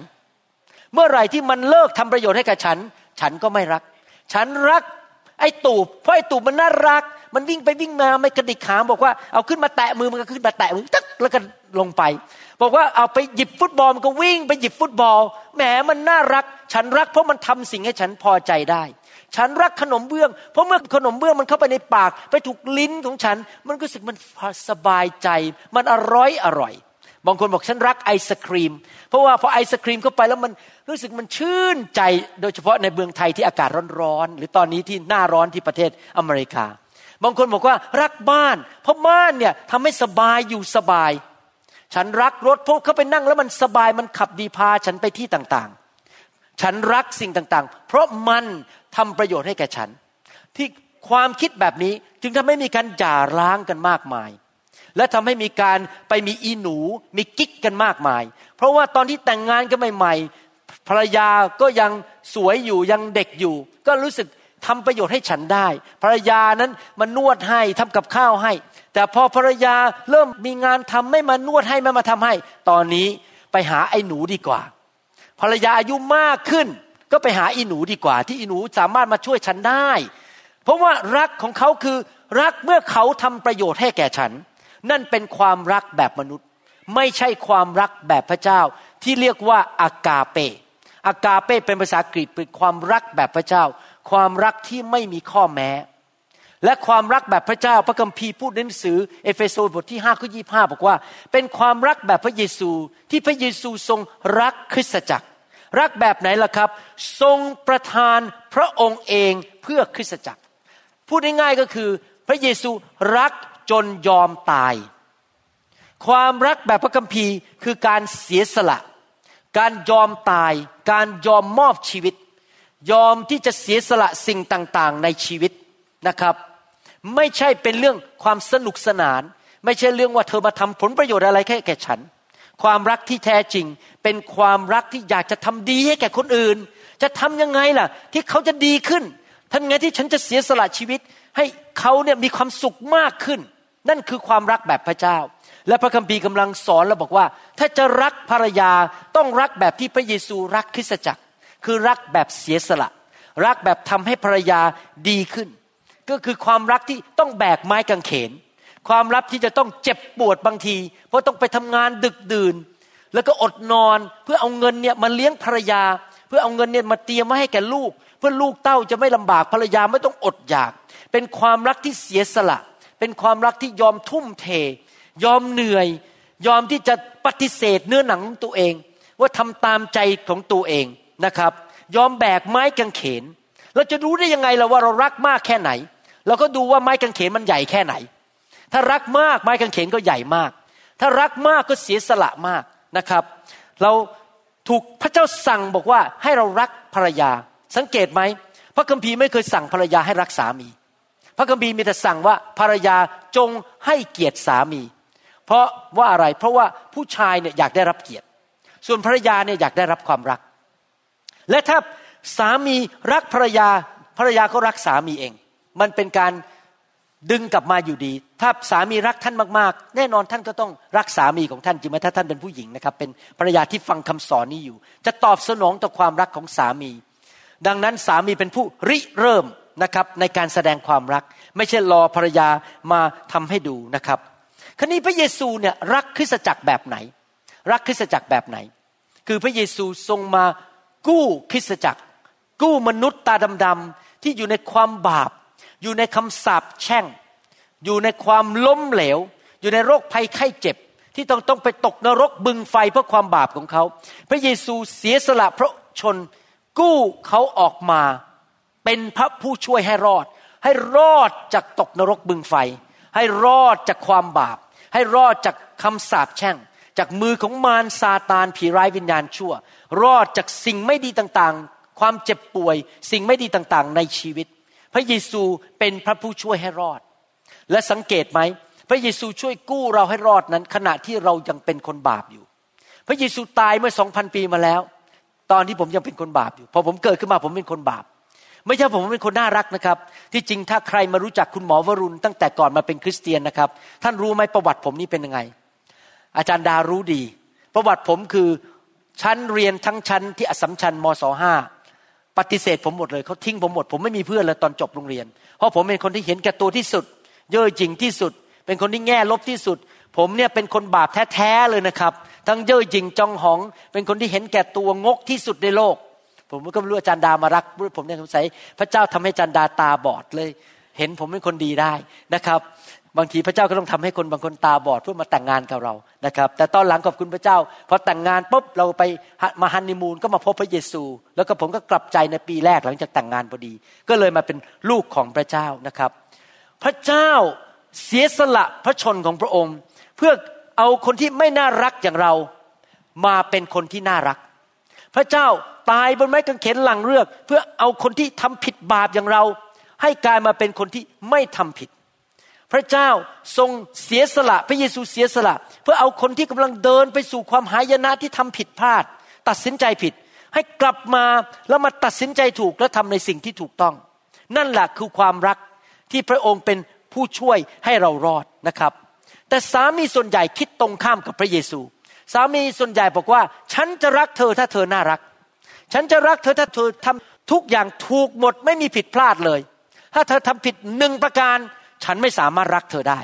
เมื่อไหร่ที่มันเลิกทำประโยชน์ให้แก่ฉัน ฉันก็ไม่รัก ฉันรักไอ้ตูบเพราะไอ้ตูบมันน่ารัก มันวิ่งไปวิ่งมาไม่กระดิกขาบอกว่าเอาขึ้นมาแตะมือมันก็ขึ้นมาแตะมือตักแล้วก็ลงไป บอกว่าเอาไปหยิบฟุตบอลมันก็วิ่งไปหยิบฟุตบอลแหมมันน่ารัก ฉันรักเพราะมันทำสิ่งให้ฉันพอใจได้ฉันรักขนมเบื้อง เพราะเมื่อขนมเบื้องมันเข้าไปในปาก ไปถูกลิ้นของฉัน มันรู้สึกมันสบายใจ มันอร่อยอร่อย บางคนบอกฉันรักไอศครีม เพราะว่าพอไอศครีมเข้าไปแล้วมันรู้สึกมันชื่นใจ โดยเฉพาะในเมืองไทยที่อากาศร้อนๆหรือตอนนี้ที่หน้าร้อนที่ประเทศอเมริกา บางคนบอกว่ารักบ้าน เพราะบ้านเนี่ยทำให้สบายอยู่สบาย ฉันรักรถเพราะเขาไปนั่งแล้วมันสบายมันขับดีพาฉันไปที่ต่างๆ ฉันรักสิ่งต่างๆ เพราะมันทำประโยชน์ให้แก่ฉัน ที่ความคิดแบบนี้จึงทำให้มีการหย่าร้างกันมากมาย และทำให้มีการไปมีอีหนู มีกิ๊กกันมากมาย เพราะว่าตอนที่แต่งงานกันใหม่ๆภรรยาก็ยังสวยอยู่ยังเด็กอยู่ ก็รู้สึกทำประโยชน์ให้ฉันได้ ภรรยานั้นมานวดให้ทำกับข้าวให้ แต่พอภรรยาเริ่มมีงานทำไม่มานวดให้ไม่มาทำให้ ตอนนี้ไปหาไอ้หนูดีกว่า ภรรยาอายุมากขึ้น ก็ไปหาอีหนูดีกว่า ที่อีหนูสามารถมาช่วยฉันได้ เพราะว่ารักของเขาคือรักเมื่อเขาทำประโยชน์ให้แก่ฉัน นั่นเป็นความรักแบบมนุษย์ ไม่ใช่ความรักแบบพระเจ้า ที่เรียกว่าอากาเปอากาเปเป็นภาษากรีกเป็นความรักแบบพระเจ้า ความรักที่ไม่มีข้อแม้ และความรักแบบพระเจ้า พระคัมภีร์พูดในหนังสือ เอเฟโซบทที่5ข้อยีบอกว่า เป็นความรักแบบพระเยซูที่พระเยซูทรงรักคริสตจักร รักแบบไหนล่ะครับ ทรงประทานพระองค์เองเพื่อคริสตจักร พูดง่ายๆก็คือพระเยซูรัก จนยอมตาย ความรักแบบพระคัมภีร์คือการเสียสละ การยอมตาย การยอมมอบชีวิต ยอมที่จะเสียสละสิ่งต่างๆ ในชีวิตนะครับ ไม่ใช่เป็นเรื่องความสนุกสนาน ไม่ใช่เรื่องว่าเธอมาทำผลประโยชน์อะไรแค่แก่ฉัน ความรักที่แท้จริง เป็นความรักที่อยากจะทำดีให้แก่คนอื่น จะทำยังไงล่ะ ที่เขาจะดีขึ้นท่านไงที่ฉันจะเสียสละชีวิตให้เขาเนี่ยมีความสุขมากขึ้น นั่นคือความรักแบบพระเจ้า และพระคัมภีร์กำลังสอนเราบอกว่า ถ้าจะรักภรรยาต้องรักแบบที่พระเยซูรักคริสตจักร คือรักแบบเสียสละ รักแบบทำให้ภรรยาดีขึ้น ก็คือความรักที่ต้องแบกไม้กางเขน ความรักที่จะต้องเจ็บปวดบางที เพราะต้องไปทำงานดึกดื่น แล้วก็อดนอนเพื่อเอาเงินเนี่ยมาเลี้ยงภรรยา เพื่อเอาเงินเนี่ยมาเตรียมมาให้แก่ลูก เพื่อลูกเต้าจะไม่ลำบากภรรยาไม่ต้องอดอยาก เป็นความรักที่เสียสละเเป็นความรักที่ยอมทุ่มเท ยอมเหนื่อย ยอมที่จะปฏิเสธเนื้อหนังตัวเอง ว่าทำตามใจของตัวเองนะครับ ยอมแบกไม้กางเขน เราจะรู้ได้ยังไงล่ะว่าเรารักมากแค่ไหน เราก็ดูว่าไม้กางเขนมันใหญ่แค่ไหน ถ้ารักมากไม้กางเขนก็ใหญ่มาก ถ้ารักมากก็เสียสละมากนะครับ เราถูกพระเจ้าสั่งบอกว่าให้เรารักภรรยา สังเกตไหมพระคัมภีร์ไม่เคยสั่งภรรยาให้รักสามี พระคัมภีร์มีแต่สั่งว่าภรรยาจงให้เกียรติสามี เพราะว่าอะไรเพราะว่าผู้ชายเนี่ยอยากได้รับเกียรติ ส่วนภรรยาเนี่ยอยากได้รับความรัก และถ้าสามีรักภรรยาภรรยาก็รักสามีเอง มันเป็นการดึงกลับมาอยู่ดี ถ้าสามีรักท่านมากๆ แน่นอนท่านก็ต้องรักสามีของท่านจริงไหมถ้าท่านเป็นผู้หญิงนะครับ เป็นภรรยาที่ฟังคำสอนนี้อยู่ จะตอบสนองต่อความรักของสามี ดังนั้นสามีเป็นผู้ริเริ่ม นะครับในการแสดงความรัก ไม่ใช่รอภรรยามาทำให้ดูนะครับครนี้พระเยซูเนี่ยรักคริสตจักรแบบไหน รักคริสตจักรแบบไหน คือพระเยซูทรงมากู้คริสตจักร กู้มนุษย์ตาดำๆที่อยู่ในความบาป อยู่ในคำสาปแช่ง อยู่ในความล้มเหลว อยู่ในโรคภัยไข้เจ็บ ที่ต้องต้องไปตกนรกบึงไฟเพราะความบาปของเขา พระเยซูเสียสละพระชนกู้เขาออกมา เป็นพระผู้ช่วยให้รอด ให้รอดจากตกนรกบึงไฟ ให้รอดจากความบาป ให้รอดจากคำสาปแช่ง จากมือของมารซาตานผีร้ายวิญญาณชั่ว รอดจากสิ่งไม่ดีต่างๆ ความเจ็บป่วย สิ่งไม่ดีต่างๆ ในชีวิต พระเยซูเป็นพระผู้ช่วยให้รอด และสังเกตไหมพระเยซูช่วยกู้เราให้รอดนั้น ขณะที่เรายังเป็นคนบาปอยู่ พระเยซูตายเมื่อสองพันปีมาแล้ว ตอนที่ผมยังเป็นคนบาปอยู่ พอผมเกิดขึ้นมาผมเป็นคนบาป ไม่ใช่ผมเป็นคนน่ารักนะครับ ที่จริงถ้าใครมารู้จักคุณหมอวรุณ ตั้งแต่ก่อนมาเป็นคริสเตียนนะครับ ท่านรู้ไหมประวัติผมนี่เป็นยังไง อาจารย์ดารู้ดี ประวัติผมคือชั้นเรียนทั้งชั้นที่อสมชัญมศห้าปฏิเสธผมหมดเลยเขาทิ้งผมหมด ผมไม่มีเพื่อนเลยตอนจบโรงเรียน เพราะผมเป็นคนที่เห็นแก่ตัวที่สุด เย่อหยิ่งที่สุด เป็นคนที่แง่ลบที่สุด ผมเนี่ยเป็นคนบาปแท้ๆเลยนะครับ ทั้งเย่อหยิ่งจองหอง เป็นคนที่เห็นแก่ตัวงกที่สุดในโลก ผมก็ไม่รู้อาจารย์ดามารักผมเนี่ยสงสัยพระเจ้าทำให้อาจารย์ดาตาบอดเลย เห็นผมเป็นคนดีได้นะครับ บางทีพระเจ้าก็ต้องทำให้คนบางคนตาบอดเพื่อมาแต่งงานกับเรานะครับ แต่ตอนหลังขอบคุณพระเจ้าพอแต่งงานปุ๊บเราไปมาฮันนีมูนก็มาพบพระเยซู แล้วก็ผมก็กลับใจในปีแรกหลังจากแต่งงานพอดี ก็เลยมาเป็นลูกของพระเจ้านะครับ พระเจ้าเสียสละพระชนของพระองค์ เพื่อเอาคนที่ไม่น่ารักอย่างเรามาเป็นคนที่น่ารัก พระเจ้าตายบนไม้กางเขนหลังเลือก เพื่อเอาคนที่ทำผิดบาปอย่างเรา ให้กลายมาเป็นคนที่ไม่ทำผิด พระเจ้าทรงเสียสละพระเยซูเสียสละ เพื่อเอาคนที่กำลังเดินไปสู่ความหายนะที่ทำผิดพลาด ตัดสินใจผิด ให้กลับมาแล้วมาตัดสินใจถูกและทำในสิ่งที่ถูกต้อง นั่นแหละคือความรักที่พระองค์เป็นผู้ช่วยให้เรารอดนะครับ แต่สามีส่วนใหญ่คิดตรงข้ามกับพระเยซู สามีส่วนใหญ่บอกว่า ฉันจะรักเธอถ้าเธอน่ารัก ฉันจะรักเธอถ้าเธอทำทุกอย่างถูกหมดไม่มีผิดพลาดเลย ถ้าเธอทำผิดหนึ่งประการ ฉันไม่สามารถรักเธอได้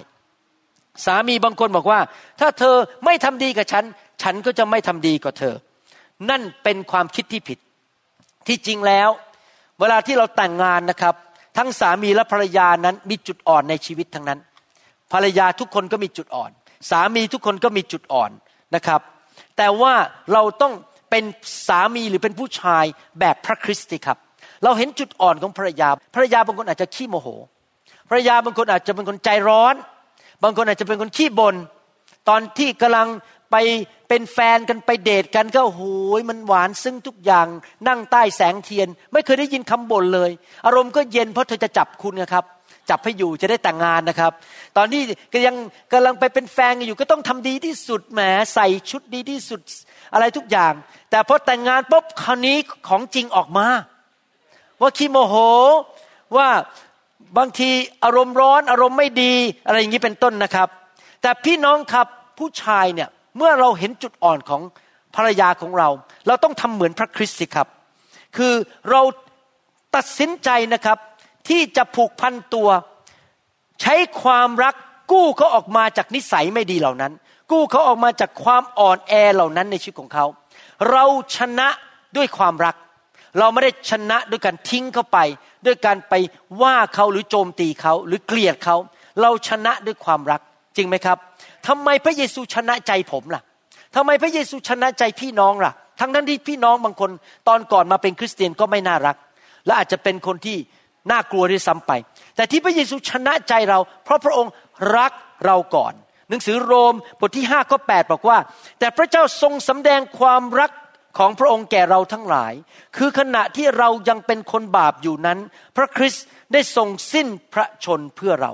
สามีบางคนบอกว่า ถ้าเธอไม่ทำดีกับฉัน ฉันก็จะไม่ทำดีกับเธอ นั่นเป็นความคิดที่ผิด ที่จริงแล้ว เวลาที่เราแต่งงานนะครับ ทั้งสามีและภรรยานั้นมีจุดอ่อนในชีวิตทั้งนั้น ภรรยาทุกคนก็มีจุดอ่อน สามีทุกคนก็มีจุดอ่อน นะครับ แต่ว่าเราต้องเป็นสามีหรือเป็นผู้ชายแบบพระคริสต์ครับ เราเห็นจุดอ่อนของภรรยา ภรรยาบางคนอาจจะขี้โมโห ภรรยาบางคนอาจจะเป็นคนใจร้อน บางคนอาจจะเป็นคนขี้บน่น ตอนที่กำลังไปเป็นแฟนกันไปเดทกันก็โหยมันหวานซึ่งทุกอย่าง นั่งใต้แสงเทียน ไม่เคยได้ยินคำบ่นเลย อารมณ์ก็เย็นเพราะเธอจะจับคุณนะครับ จับให้อยู่จะได้แต่งงานนะครับ ตอนที่ก็ยังกำลังไปเป็นแฟนอยู่ก็ต้องทำดีที่สุดแหมใส่ชุดดีที่สุดอะไรทุกอย่าง แต่พอแต่งงานปุ๊บคราวนี้ของจริงออกมา ว่าขี้โมโหว่าบางทีอารมณ์ร้อนอารมณ์ไม่ดีอะไรอย่างนี้เป็นต้นนะครับ แต่พี่น้องครับผู้ชายเนี่ยเมื่อเราเห็นจุดอ่อนของภรรยาของเรา เราต้องทำเหมือนพระคริสต์สิครับ คือเราตัดสินใจนะครับ ที่จะผูกพันตัว ใช้ความรักกู้เขาออกมาจากนิสัยไม่ดีเหล่านั้น กู้เขาออกมาจากความอ่อนแอเหล่านั้นในชีวิตของเขา เราชนะด้วยความรัก เราไม่ได้ชนะด้วยการทิ้งเขาไป ด้วยการไปว่าเขาหรือโจมตีเขาหรือเกลียดเขา เราชนะด้วยความรักจริงไหมครับทำไมพระเยซูชนะใจผมล่ะทำไมพระเยซูชนะใจพี่น้องล่ะ ทั้งนั้นที่พี่น้องบางคนตอนก่อนมาเป็นคริสเตียนก็ไม่น่ารัก และอาจจะเป็นคนที่ น่ากลัวด้วยซ้ำไป แต่ที่พระเยซูชนะใจเรา เพราะพระองค์รักเราก่อน หนังสือโรมบทที่5ข้อ8บอกว่า แต่พระเจ้าทรงสำแดงความรักของพระองค์แก่เราทั้งหลาย คือขณะที่เรายังเป็นคนบาปอยู่นั้น พระคริสต์ได้ทรงสิ้นพระชนเพื่อเรา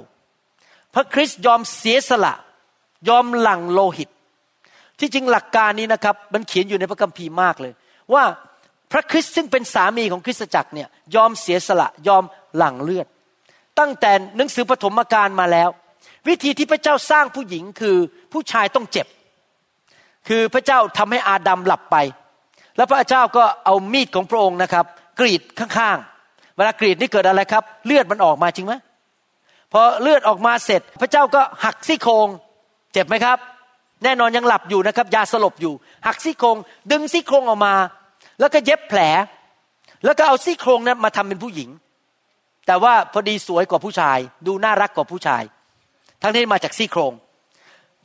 พระคริสต์ยอมเสียสละ ยอมหลั่งโลหิต ที่จริงหลักการนี้นะครับ มันเขียนอยู่ในพระคัมภีร์มากเลย ว่า พระคริสต์ซึ่งเป็นสามีของคริสตจักรเนี่ยยอมเสียสละยอมหลั่งเลือด ตั้งแต่หนังสือปฐมกาลมาแล้ว วิธีที่พระเจ้าสร้างผู้หญิงคือผู้ชายต้องเจ็บ คือพระเจ้าทำให้อาดัมหลับไป แล้วพระเจ้าก็เอามีดของพระองค์นะครับ กรีดข้างๆ เวลากรีดนี่เกิดอะไรครับ เลือดมันออกมาจริงไหมพอเลือดออกมาเสร็จ พระเจ้าก็หักซี่โครงเจ็บไหมครับ แน่นอนยังหลับอยู่นะครับ ยาสลบอยู่ หักซี่โครงดึงซี่โครงออกมา แล้วก็เย็บแผล แล้วก็เอาซี่โครงนั้นมาทำเป็นผู้หญิง แต่ว่าพอดีสวยกว่าผู้ชาย ดูน่ารักกว่าผู้ชาย ทั้งที่มาจากซี่โครง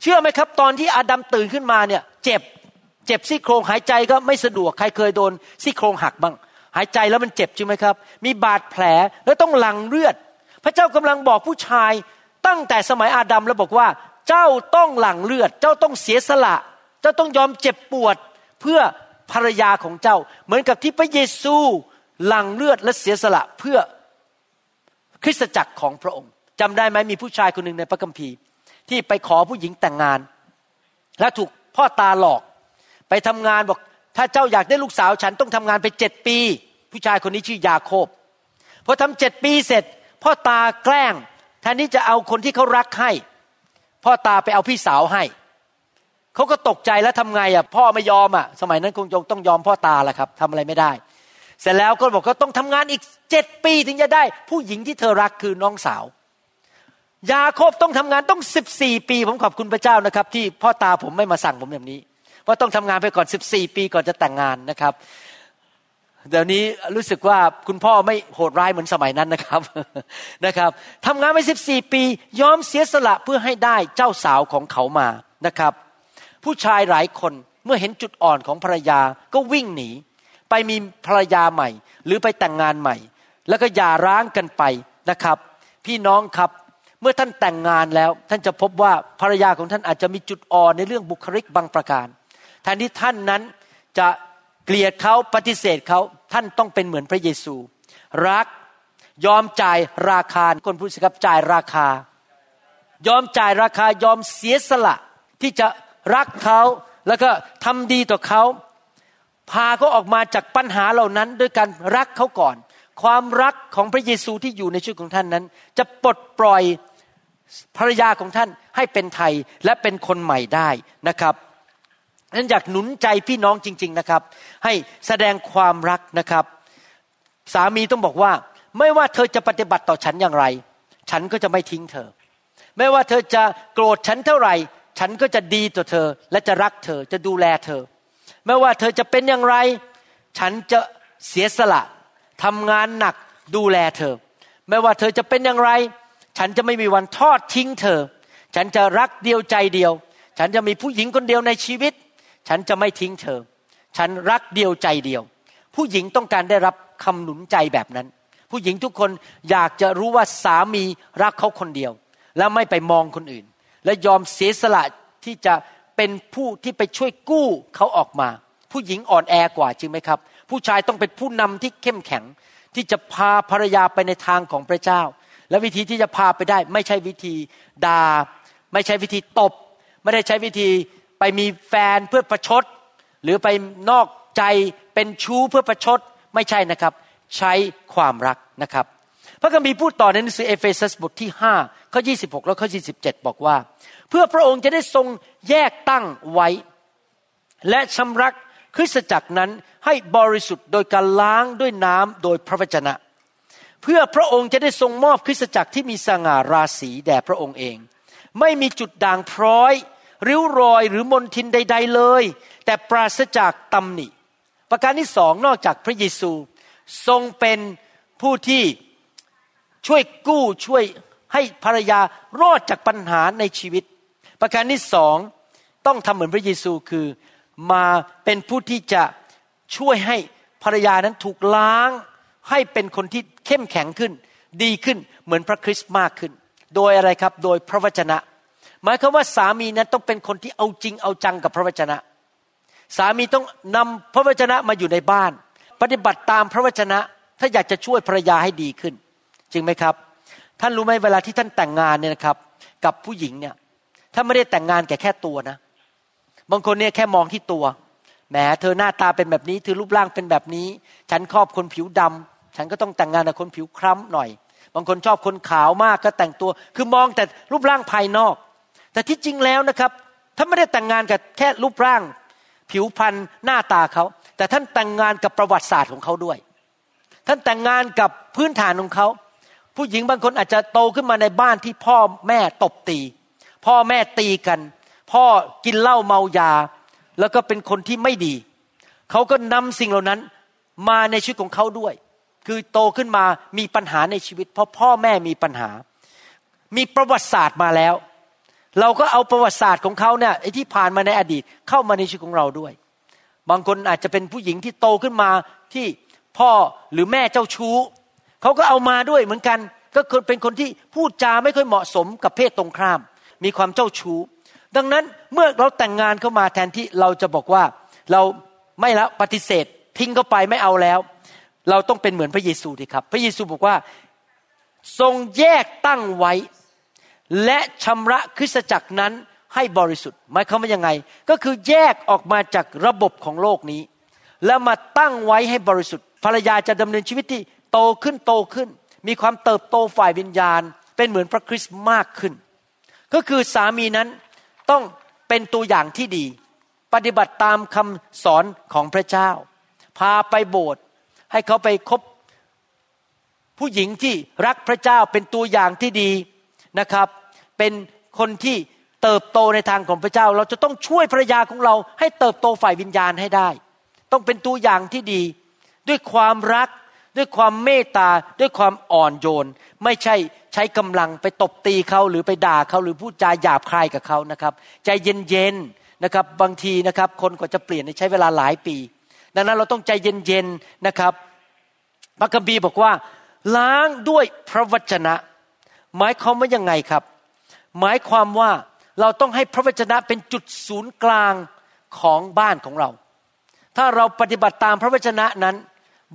เชื่อไหมครับ ตอนที่อาดัมตื่นขึ้นมาเนี่ย เจ็บเจ็บซี่โครงหายใจก็ไม่สะดวกใครเคยโดนซี่โครงหักบ้าง หายใจแล้วมันเจ็บใช่ไหมครับ มีบาดแผลแล้วต้องหลั่งเลือด พระเจ้ากำลังบอกผู้ชายตั้งแต่สมัยอาดัมแล้วบอกว่า เจ้าต้องหลั่งเลือด เจ้าต้องเสียสละ เจ้าต้องยอมเจ็บปวด เพื่อ ภรรยาของเจ้า เหมือนกับที่พระเยซูหลั่งเลือดและเสียสละเพื่อคริสตจักรของพระองค์จำได้ไหมมีผู้ชายคนหนึ่งในพระคัมภีร์ ที่ไปขอผู้หญิงแต่งงาน และถูกพ่อตาหลอก ไปทำงานบอกถ้าเจ้าอยากได้ลูกสาวฉันต้องทำงานไปเจ็ดปี ผู้ชายคนนี้ชื่อยาโคบพอทำเจ็ดปีเสร็จ พ่อตาแกล้งแทนที่จะเอาคนที่เขารักให้ พ่อตาไปเอาพี่สาวให้ เขาก็ตกใจแล้วทำไงอะพ่อไม่ยอมอะสมัยนั้นคงต้องยอมพ่อตาแหละครับทำอะไรไม่ได้ เสร็จแล้วก็บอกก็ต้องทำงานอีกเจ็ดปีถึงจะได้ ผู้หญิงที่เธอรักคือน้องสาวยาโคบต้องทำงานต้องสิบสี่ปี ผมขอบคุณพระเจ้านะครับ ที่พ่อตาผมไม่มาสั่งผมแบบนี้ว่าต้องทำงานไปก่อนสิบสี่ปีก่อนจะแต่งงานนะครับเดี๋ยวนี้รู้สึกว่าคุณพ่อไม่โหดร้ายเหมือนสมัยนั้นนะครับนะครับทำงานไปสิบสี่ปี ยอมเสียสละเพื่อให้ได้เจ้าสาวของเขามานะครับ ผู้ชายหลายคนเมื่อเห็นจุดอ่อนของภรรยาก็วิ่งหนี ไปมีภรรยาใหม่ หรือไปแต่งงานใหม่ แล้วก็หย่าร้างกันไปนะครับ พี่น้องครับเมื่อท่านแต่งงานแล้ว ท่านจะพบว่าภรรยาของท่านอาจจะมีจุดอ่อนในเรื่องบุคลิกบางประการแทนที่ท่านนั้นจะเกลียดเขาปฏิเสธเขาท่านต้องเป็นเหมือนพระเยซู รักยอมจ่ายราคาคนพูดสิครับจ่ายราคา ยอมจ่ายราคายอมเสียสละที่จะ รักเขาแล้วก็ทำดีต่อเขาพาเขาออกมาจากปัญหาเหล่านั้นด้วยการรักเขาก่อน ความรักของพระเยซูที่อยู่ในชีวิตของท่านนั้น จะปลดปล่อยภรรยาของท่านให้เป็นไทยและเป็นคนใหม่ได้นะครับนั้นอยากหนุนใจพี่น้องจริง ๆนะครับ ให้แสดงความรักนะครับ สามีต้องบอกว่า ไม่ว่าเธอจะปฏิบัติต่อฉันอย่างไร ฉันก็จะไม่ทิ้งเธอ ไม่ว่าเธอจะโกรธฉันเท่าไหร่ ฉันก็จะดีต่อเธอ และจะรักเธอจะดูแลเธอ ไม่ว่าเธอจะเป็นอย่างไร ฉันจะเสียสละทำงานหนักดูแลเธอ ไม่ว่าเธอจะเป็นอย่างไร ฉันจะไม่มีวันทอดทิ้งเธอ ฉันจะรักเดียวใจเดียว ฉันจะมีผู้หญิงคนเดียวในชีวิต ฉันจะไม่ทิ้งเธอ ฉันรักเดียวใจเดียว ผู้หญิงต้องการได้รับคำหนุนใจแบบนั้น ผู้หญิงทุกคนอยากจะรู้ว่าสามีรักเขาคนเดียว แล้วไม่ไปมองคนอื่น และยอมเสียสละที่จะเป็นผู้ที่ไปช่วยกู้เขาออกมา ผู้หญิงอ่อนแอกว่าจริงไหมครับ ผู้ชายต้องเป็นผู้นำที่เข้มแข็ง ที่จะพาภรรยาไปในทางของพระเจ้า และวิธีที่จะพาไปได้ ไม่ใช่วิธีดา่าไม่ใช่วิธีตบ ไม่ได้ใช้วิธีไปมีแฟนเพื่อประชด หรือไปนอกใจเป็นชู้เพื่อประชด ไม่ใช่นะครับ ใช้ความรักนะครับ พระคัมภีร์พูดต่อในหนังสือเอเฟซัสบทที่5ข้อ26 แล้วข้อ 27 บอกว่า เพื่อพระองค์จะได้ทรงแยกตั้งไว้ และชำระคริสตจักรนั้นให้บริสุทธิ์โดยการล้างด้วยน้ำโดยพระวจนะ เพื่อพระองค์จะได้ทรงมอบคริสตจักรที่มีสง่าราศีแด่พระองค์เอง ไม่มีจุดด่างพร้อย ริ้วรอยหรือมนทินใด ๆเลย แต่ปราศจากตำหนิ ประการที่สองนอกจากพระเยซูทรงเป็นผู้ที่ ช่วยกู้ช่วยให้ภรรยารอดจากปัญหาในชีวิต ประการที่สองต้องทำเหมือนพระเยซูคือมาเป็นผู้ที่จะช่วยให้ภรรยานั้นถูกล้าง ให้เป็นคนที่เข้มแข็งขึ้น ดีขึ้นเหมือนพระคริสต์มากขึ้น โดยอะไรครับโดยพระวจนะ หมายความว่าสามีนั้นต้องเป็นคนที่เอาจริงเอาจังกับพระวจนะ สามีต้องนำพระวจนะมาอยู่ในบ้าน ปฏิบัติตามพระวจนะ ถ้าอยากจะช่วยภรรยาให้ดีขึ้น จริงไหมครับ ท่านรู้ไหมเวลาที่ท่านแต่งงานเนี่ยนะครับ กับผู้หญิงเนี่ยถ้าไม่ได้แต่งงานแก่แค่ตัวนะ บางคนเนี่ยแค่มองที่ตัวแหมเธอหน้าตาเป็นแบบนี้เธอรูปร่างเป็นแบบนี้ ฉันชอบคนผิวดำฉันก็ต้องแต่งงานกับคนผิวคล้ำหน่อย บางคนชอบคนขาวมากก็แต่งตัว คือมองแต่รูปร่างภายนอก แต่ที่จริงแล้วนะครับท่านไม่ได้แต่งงานกับแค่รูปร่าง ผิวพรรณหน้าตาเขา แต่ท่านแต่งงานกับประวัติศาสตร์ของเขาด้วย ท่านแต่งงานกับพื้นฐานของเขา ผู้หญิงบางคนอาจจะโตขึ้นมาในบ้านที่พ่อแม่ตบตี พ่อแม่ตีกัน พ่อกินเหล้าเมายา แล้วก็เป็นคนที่ไม่ดี เขาก็นำสิ่งเหล่านั้นมาในชีวิตของเขาด้วย คือโตขึ้นมามีปัญหาในชีวิต เพราะพ่อแม่มีปัญหา มีประวัติศาสตร์มาแล้ว เราก็เอาประวัติศาสตร์ของเขาเนี่ยไอ้ที่ผ่านมาในอดีตเข้ามาในชีวิตของเราด้วย บางคนอาจจะเป็นผู้หญิงที่โตขึ้นมาที่พ่อหรือแม่เจ้าชู้ เขาก็เอามาด้วยเหมือนกัน ก็คือเป็นคนที่พูดจาไม่ค่อยเหมาะสมกับเพศตรงข้าม มีความเจ้าชู้ ดังนั้นเมื่อเราแต่งงานเข้ามาแทนที่เราจะบอกว่าเราไม่ละปฏิเสธ ทิ้งเข้าไปไม่เอาแล้ว เราต้องเป็นเหมือนพระเยซูดีครับ พระเยซูบอกว่าทรงแยกตั้งไว้ และชำระคริสตจักรนั้นให้บริสุทธิ์หมายความว่ายังไง ก็คือแยกออกมาจากระบบของโลกนี้ แล้วมาตั้งไว้ให้บริสุทธิ์ภรรยาจะดำเนินชีวิตที่ โตขึ้นโตขึ้น มีความเติบโตฝ่ายวิญญาณ เป็นเหมือนพระคริสต์มากขึ้น ก็คือสามีนั้นต้องเป็นตัวอย่างที่ดี ปฏิบัติตามคำสอนของพระเจ้า พาไปโบสถ์ให้เขาไปคบผู้หญิงที่รักพระเจ้าเป็นตัวอย่างที่ดีนะครับ เป็นคนที่เติบโตในทางของพระเจ้า เราจะต้องช่วยภรรยาของเราให้เติบโตฝ่ายวิญญาณให้ได้ ต้องเป็นตัวอย่างที่ดี ด้วยความรัก ด้วยความเมตตาด้วยความอ่อนโยน ไม่ใช่ใช้กำลังไปตบตีเขาหรือไปด่าเขาหรือพูดจาหยาบคายกับเขานะครับ ใจเย็นๆนะครับบางทีนะครับ คนก็จะเปลี่ยนใช้เวลาหลายปี ดังนั้นเราต้องใจเย็นๆนะครับพระคัมภีร์บอกว่า ล้างด้วยพระวจนะ หมายความว่ายังไงครับ หมายความว่าเราต้องให้พระวจนะเป็นจุดศูนย์กลางของบ้านของเรา ถ้าเราปฏิบัติตามพระวจนะนั้น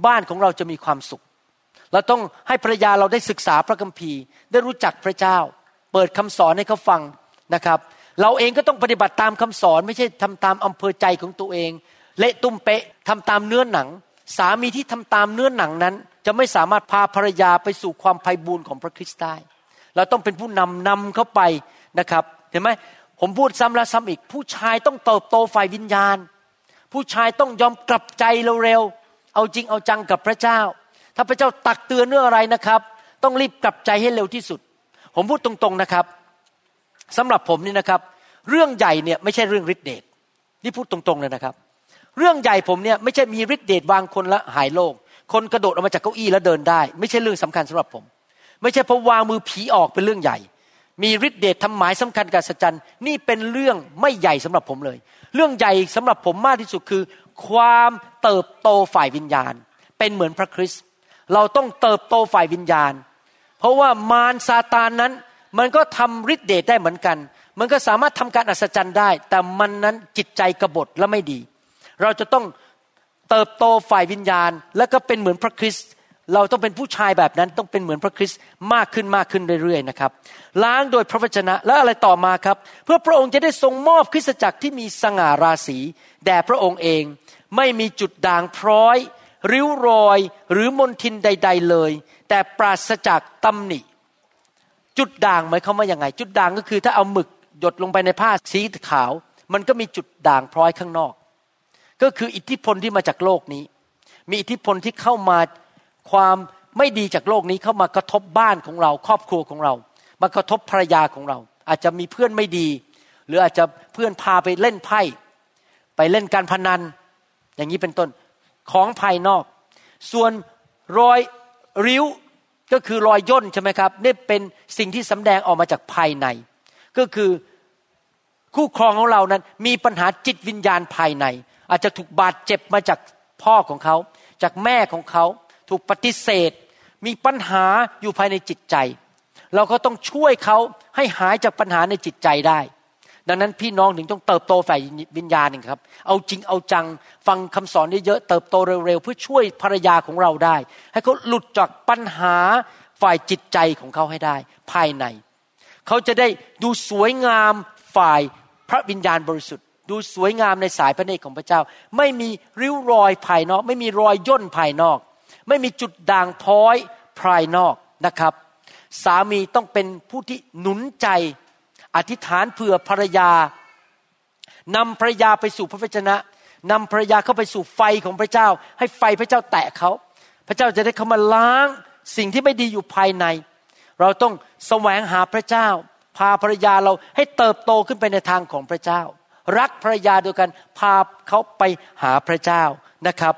บ้านของเราจะมีความสุข เราต้องให้ภรรยาเราได้ศึกษาพระคัมภีร์ ได้รู้จักพระเจ้า เปิดคำสอนให้เขาฟังนะครับ เราเองก็ต้องปฏิบัติตามคำสอน ไม่ใช่ทำตามอำเภอใจของตัวเอง เละตุ้มเป๊ะทำตามเนื้อหนัง สามีที่ทำตามเนื้อหนังนั้น จะไม่สามารถพาภรรยาไปสู่ความไพ่บูรณ์ของพระคริสต์ได้เราต้องเป็นผู้นำนำเขาไปนะครับ เห็นไหมผมพูดซ้ำแล้วซ้ำอีก ผู้ชายต้องเติบโตฝ่ายวิญญาณ ผู้ชายต้องยอมกลับใจเร็ว เอาจริงเอาจังกับพระเจ้า ถ้าพระเจ้าตักเตือนเรื่องอะไรนะครับ ต้องรีบกลับใจให้เร็วที่สุด ผมพูดตรงๆนะครับสำหรับผมนี่นะครับ เรื่องใหญ่เนี่ยไม่ใช่เรื่องฤทธิเดชนี่พูดตรงๆเลยนะครับ เรื่องใหญ่ผมเนี่ยไม่ใช่มีฤทธิเดชวางคนละหายโรคคนกระโดดออกมาจากเก้าอี้แล้วเดินได้ ไม่ใช่เรื่องสำคัญสำหรับผม ไม่ใช่พอวางมือผีออกเป็นเรื่องใหญ่ มีฤทธิเดชทำหมายสำคัญกับสัจจันนี่เป็นเรื่องไม่ใหญ่สำหรับผมเลย เรื่องใหญ่สำหรับผมมากที่สุดคือ ความเติบโตฝ่ายวิญญาณ เป็นเหมือนพระคริสต์เราต้องเติบโตฝ่ายวิญญาณ เพราะว่ามารซาตานนั้น มันก็ทำฤทธิเดชได้เหมือนกัน มันก็สามารถทำการอัศจรรย์ได้ แต่มันนั้นจิตใจกบฏและไม่ดี เราจะต้องเติบโตฝ่ายวิญญาณ และก็เป็นเหมือนพระคริสต์ เราต้องเป็นผู้ชายแบบนั้นต้องเป็นเหมือนพระคริสต์มากขึ้นมากขึ้นเรื่อยๆนะครับ ล้างโดยพระวจนะและอะไรต่อมาครับ เพื่อพระองค์จะได้ทรงมอบคริสตจักรที่มีสง่าราศีแด่พระองค์เอง ไม่มีจุดด่างพร้อย ริ้วรอยหรือมนทินใด ๆเลย แต่ปราศจากตำหนิ จุดด่างหมายความว่ายังไง จุดด่างก็คือถ้าเอาหมึกหยดลงไปในผ้าสีขาว มันก็มีจุดด่างพร้อยข้างนอก ก็คืออิทธิพลที่มาจากโลกนี้ มีอิทธิพลที่เข้ามา ความไม่ดีจากโลกนี้เข้ามากระทบบ้านของเรา ครอบครัวของเรา มากระทบภรรยาของเรา อาจจะมีเพื่อนไม่ดี หรืออาจจะเพื่อนพาไปเล่นไพ่ไปเล่นการพนัน อย่างนี้เป็นต้นของภายนอก ส่วนรอยริ้วก็คือรอยย่นใช่ไหมครับนี่เป็นสิ่งที่สำแดงออกมาจากภายใน ก็คือคู่ครองของเรานั้นมีปัญหาจิตวิญญาณภายใน อาจจะถูกบาดเจ็บมาจากพ่อของเขา จากแม่ของเขา ถูกปฏิเสธ มีปัญหาอยู่ภายในจิตใจ เราก็ต้องช่วยเขาให้หายจากปัญหาในจิตใจได้ ดังนั้นพี่น้องถึงต้องเติบโตฝ่ายวิญญาณหนึ่งครับ เอาจริงเอาจังฟังคำสอนเยอะๆเติบโตเร็วๆเพื่อช่วยภรรยาของเราได้ ให้เขาหลุดจากปัญหาฝ่ายจิตใจของเขาให้ได้ ภายใน เขาจะได้ดูสวยงามฝ่ายพระวิญญาณบริสุทธิ์ ดูสวยงามในสายพระเนตรของพระเจ้า ไม่มีริ้วรอยภายนอก ไม่มีรอยย่นภายนอก ไม่มีจุดด่างพ้อยภายนอกนะครับ สามีต้องเป็นผู้ที่หนุนใจ อธิษฐานเผื่อภรรยานำภรรยาไปสู่พระวจนะนำภรรยาเข้าไปสู่ไฟของพระเจ้า ให้ไฟพระเจ้าแตะเขา พระเจ้าจะได้เข้ามาล้างสิ่งที่ไม่ดีอยู่ภายใน เราต้องแสวงหาพระเจ้า พาภรรยาเราให้เติบโตขึ้นไปในทางของพระเจ้า รักภรรยาโดยกันพาเขาไปหาพระเจ้านะครับ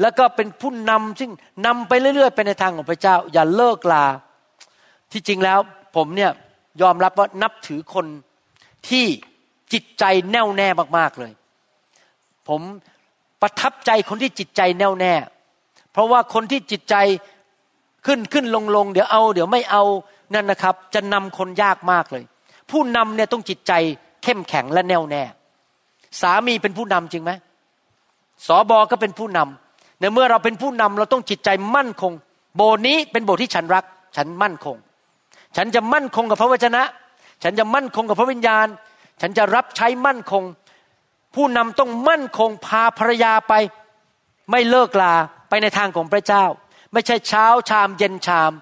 แล้วก็เป็นผู้นำซึ่งนำไปเรื่อยๆไปในทางของพระเจ้า อย่าเลิกลา ที่จริงแล้วผมเนี่ยยอมรับว่านับถือคนที่จิตใจแน่วแน่มากๆเลย ผมประทับใจคนที่จิตใจแน่วแน่ เพราะว่าคนที่จิตใจขึ้นขึ้นลงลงเดี๋ยวเอา เดี๋ยวไม่เอานั่นนะครับ จะนำคนยากมากเลย ผู้นำเนี่ยต้องจิตใจเข้มแข็งและแน่วแน่ สามีเป็นผู้นำจริงไหมสอบอก็เป็นผู้นำ ในเมื่อเราเป็นผู้นำเราต้องจิตใจมั่นคง โบนี้เป็นโบที่ฉันรัก ฉันมั่นคง ฉันจะมั่นคงกับพระวจนะ ฉันจะมั่นคงกับพระวิญญาณ ฉันจะรับใช้มั่นคง ผู้นำต้องมั่นคงพาภรรยาไป ไม่เลิกลาไปในทางของพระเจ้า ไม่ใช่เช้าชามเย็นชาม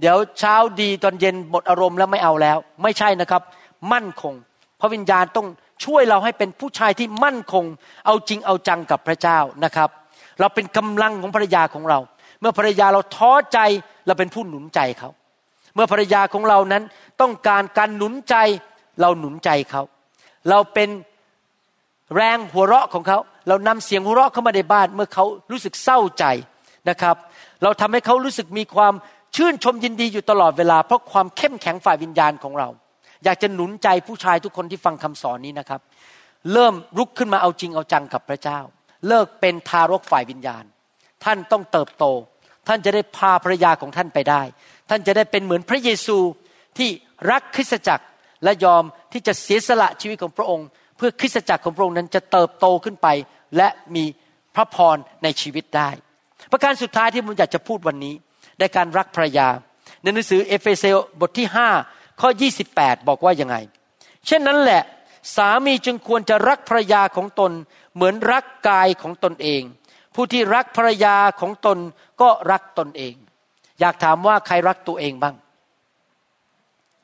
เดี๋ยวเช้าดีตอนเย็นหมดอารมณ์แล้วไม่เอาแล้ว ไม่ใช่นะครับ มั่นคง พระวิญญาณต้องช่วยเราให้เป็นผู้ชายที่มั่นคง เอาจริงเอาจังกับพระเจ้านะครับ เราเป็นกำลังของภรรยาของเรา เมื่อภรรยาเราท้อใจเราเป็นผู้หนุนใจเขา เมื่อภรรยาของเรานั้นต้องการการหนุนใจเราหนุนใจเขา เราเป็นแรงหัวเราะของเขา เรานำเสียงหัวเราะเข้ามาในบ้าน เมื่อเขารู้สึกเศร้าใจนะครับ เราทำให้เขารู้สึกมีความชื่นชมยินดีอยู่ตลอดเวลา เพราะความเข้มแข็งฝ่ายวิญญาณของเรา อยากจะหนุนใจผู้ชายทุกคนที่ฟังคำสอนนี้นะครับ เริ่มลุกขึ้นมาเอาจริงเอาจังกับพระเจ้า เลิกเป็นทารกฝ่ายวิญญาณ ท่านต้องเติบโต ท่านจะได้พาภรรยาของท่านไปได้ ท่านจะได้เป็นเหมือนพระเยซูที่รักคริสตจักรและยอมที่จะเสียสละชีวิตของพระองค์ เพื่อคริสตจักรของพระองค์นั้นจะเติบโตขึ้นไป และมีพระพรในชีวิตได้ ประการสุดท้ายที่ผมอยากจะพูดวันนี้ในการรักภรรยา ในหนังสือเอเฟเซบทที่5ข้อ 28 บอกว่ายังไง เช่นนั้นแหละ สามีจึงควรจะรักภรรยาของตน เหมือนรักกายของตนเอง ผู้ที่รักภรรยาของตนก็รักตนเอง อยากถามว่าใครรักตัวเองบ้าง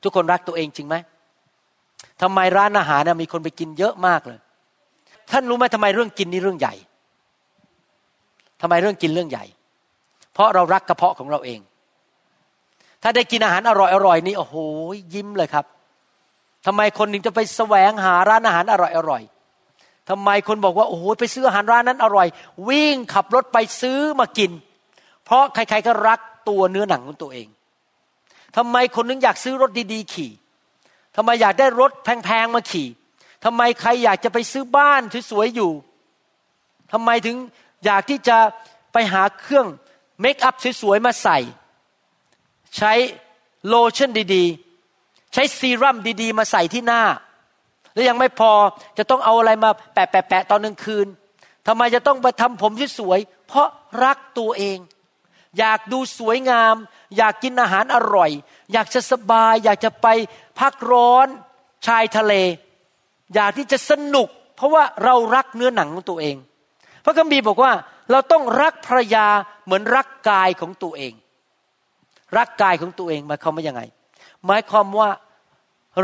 ทุกคนรักตัวเองจริงไหมทำไมร้านอาหารมีคนไปกินเยอะมากเลย ท่านรู้ไหมทำไมเรื่องกินนี่เรื่องใหญ่ทำไมเรื่องกินเรื่องใหญ่ เพราะเรารักกระเพาะของเราเอง ถ้าได้กินอาหารอร่อยอร่อยนี่โอ้โหยิ้มเลยครับ ทำไมคนหนึ่งจะไปแสวงหาร้านอาหารอร่อยอร่อยทำไมคนบอกว่าโอ้โหไปซื้ออาหารร้านนั้นอร่อย วิ่งขับรถไปซื้อมากิน เพราะใครๆก็รักตัวเนื้อหนังของตัวเองทำไมคนนึงอยากซื้อรถดีๆขี่ทำไมอยากได้รถแพงๆมาขี่ทำไมใครอยากจะไปซื้อบ้านสวยๆอยู่ทำไมถึงอยากที่จะไปหาเครื่องเมคอัพสวยๆมาใส่ ใช้โลชั่นดีๆ ใช้ซีรั่มดีๆ มาใส่ที่หน้า แล้วยังไม่พอจะต้องเอาอะไรมาแปะๆตอนกลางคืนทำไมจะต้องมาทำผมสวยๆเพราะรักตัวเอง อยากดูสวยงาม อยากกินอาหารอร่อย อยากจะสบาย อยากจะไปพักร้อนชายทะเล อยากที่จะสนุก เพราะว่าเรารักเนื้อหนังของตัวเอง พระคัมภีร์บอกว่าเราต้องรักภรรยาเหมือนรักกายของตัวเอง รักกายของตัวเองหมายความว่ายังไง หมายความว่า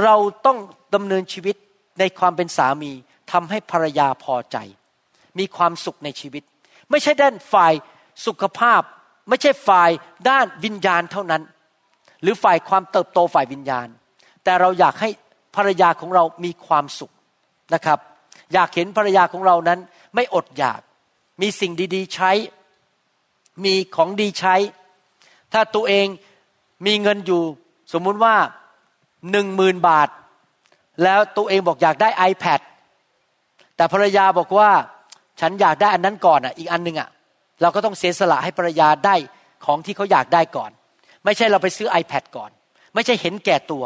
เราต้องดำเนินชีวิตในความเป็นสามีทำให้ภรรยาพอใจ มีความสุขในชีวิต ไม่ใช่ด้านฝ่ายสุขภาพ ไม่ใช่ฝ่ายด้านวิญญาณเท่านั้น หรือฝ่ายความเติบโตฝ่ายวิญญาณ แต่เราอยากให้ภรรยาของเรามีความสุขนะครับ อยากเห็นภรรยาของเรานั้น ไม่อดอยาก มีสิ่งดีๆใช้ มีของดีใช้ ถ้าตัวเองมีเงินอยู่ สมมุติว่า หนึ่งหมื่นบาท แล้วตัวเองบอกอยากได้ iPad แต่ภรรยาบอกว่าฉันอยากได้อันนั้นก่อนอะ อีกอันหนึ่งอะ เราก็ต้องเสียสละให้ภรรยาได้ของที่เขาอยากได้ก่อน ไม่ใช่เราไปซื้อ iPad ก่อน ไม่ใช่เห็นแก่ตัว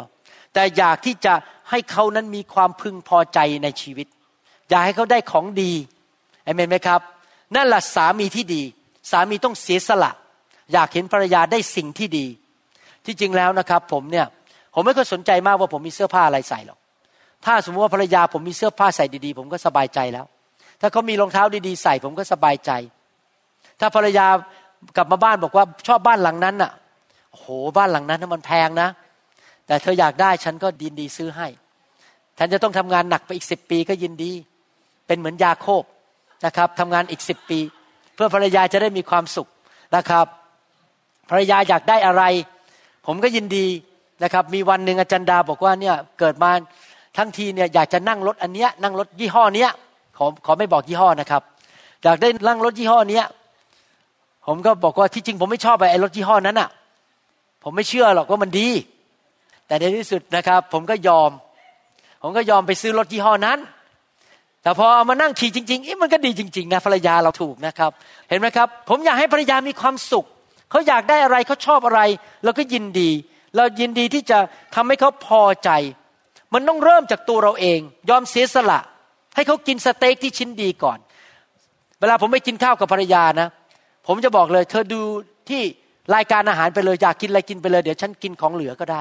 แต่อยากที่จะให้เขานั้นมีความพึงพอใจในชีวิต อยากให้เขาได้ของดีเอเมนไหมครับ นั่นแหละสามีที่ดี สามีต้องเสียสละ อยากเห็นภรรยาได้สิ่งที่ดี ที่จริงแล้วนะครับ ผมเนี่ย ผมไม่ค่อยสนใจมากว่าผมมีเสื้อผ้าอะไรใส่หรอก ถ้าสมมติว่าภรรยาผมมีเสื้อผ้าใส่ดีๆ ผมก็สบายใจแล้ว ถ้าเขามีรองเท้าดีๆ ใส่ผมก็สบายใจ ถ้าภรรยากลับมาบ้านบอกว่าชอบบ้านหลังนั้นอะโอ้โหบ้านหลังนั้นมันแพงนะ แต่เธออยากได้ฉันก็ดินดีซื้อให้ฉันจะต้องทำงานหนักไปอีกสิบปีก็ยินดี เป็นเหมือนยาโคบนะครับทำงานอีกสิบปี เพื่อภรรยาจะได้มีความสุขนะครับ ภรรยาอยากได้อะไร ผมก็ยินดี นะครับมีวันหนึ่งอาจารย์ดาบอกว่าเนี่ยเกิดมาทั้งทีเนี่ยอยากจะนั่งรถอันเนี้ยนั่งรถยี่ห้อเนี้ยขอขอไม่บอกยี่ห้อนะครับอยากได้นั่งรถยี่ห้อเนี้ยผมก็บอกว่าที่จริงผมไม่ชอบไอ้รถยี่ห้อนั้นอะ ผมไม่เชื่อหรอกว่ามันดี แต่ในที่สุดนะครับ ผมก็ยอม ผมก็ยอมไปซื้อรถยี่ห้อนั้น แต่พอเอามานั่งขี่จริงๆมันก็ดีจริงๆนะภรรยาเราถูกนะครับ เห็นไหมครับ ผมอยากให้ภรรยามีความสุขเขาอยากได้อะไรเขาชอบอะไรเราก็ยินดี เรายินดีที่จะทำให้เขาพอใจ มันต้องเริ่มจากตัวเราเอง ยอมเสียสละ ให้เขากินสเต็กที่ชิ้นดีก่อน เวลาผมไปกินข้าวกับภรรยานะ ผมจะบอกเลย เธอดูที่รายการอาหารไปเลยอยากกินอะไรกินไปเลยเดี๋ยวฉันกินของเหลือก็ได้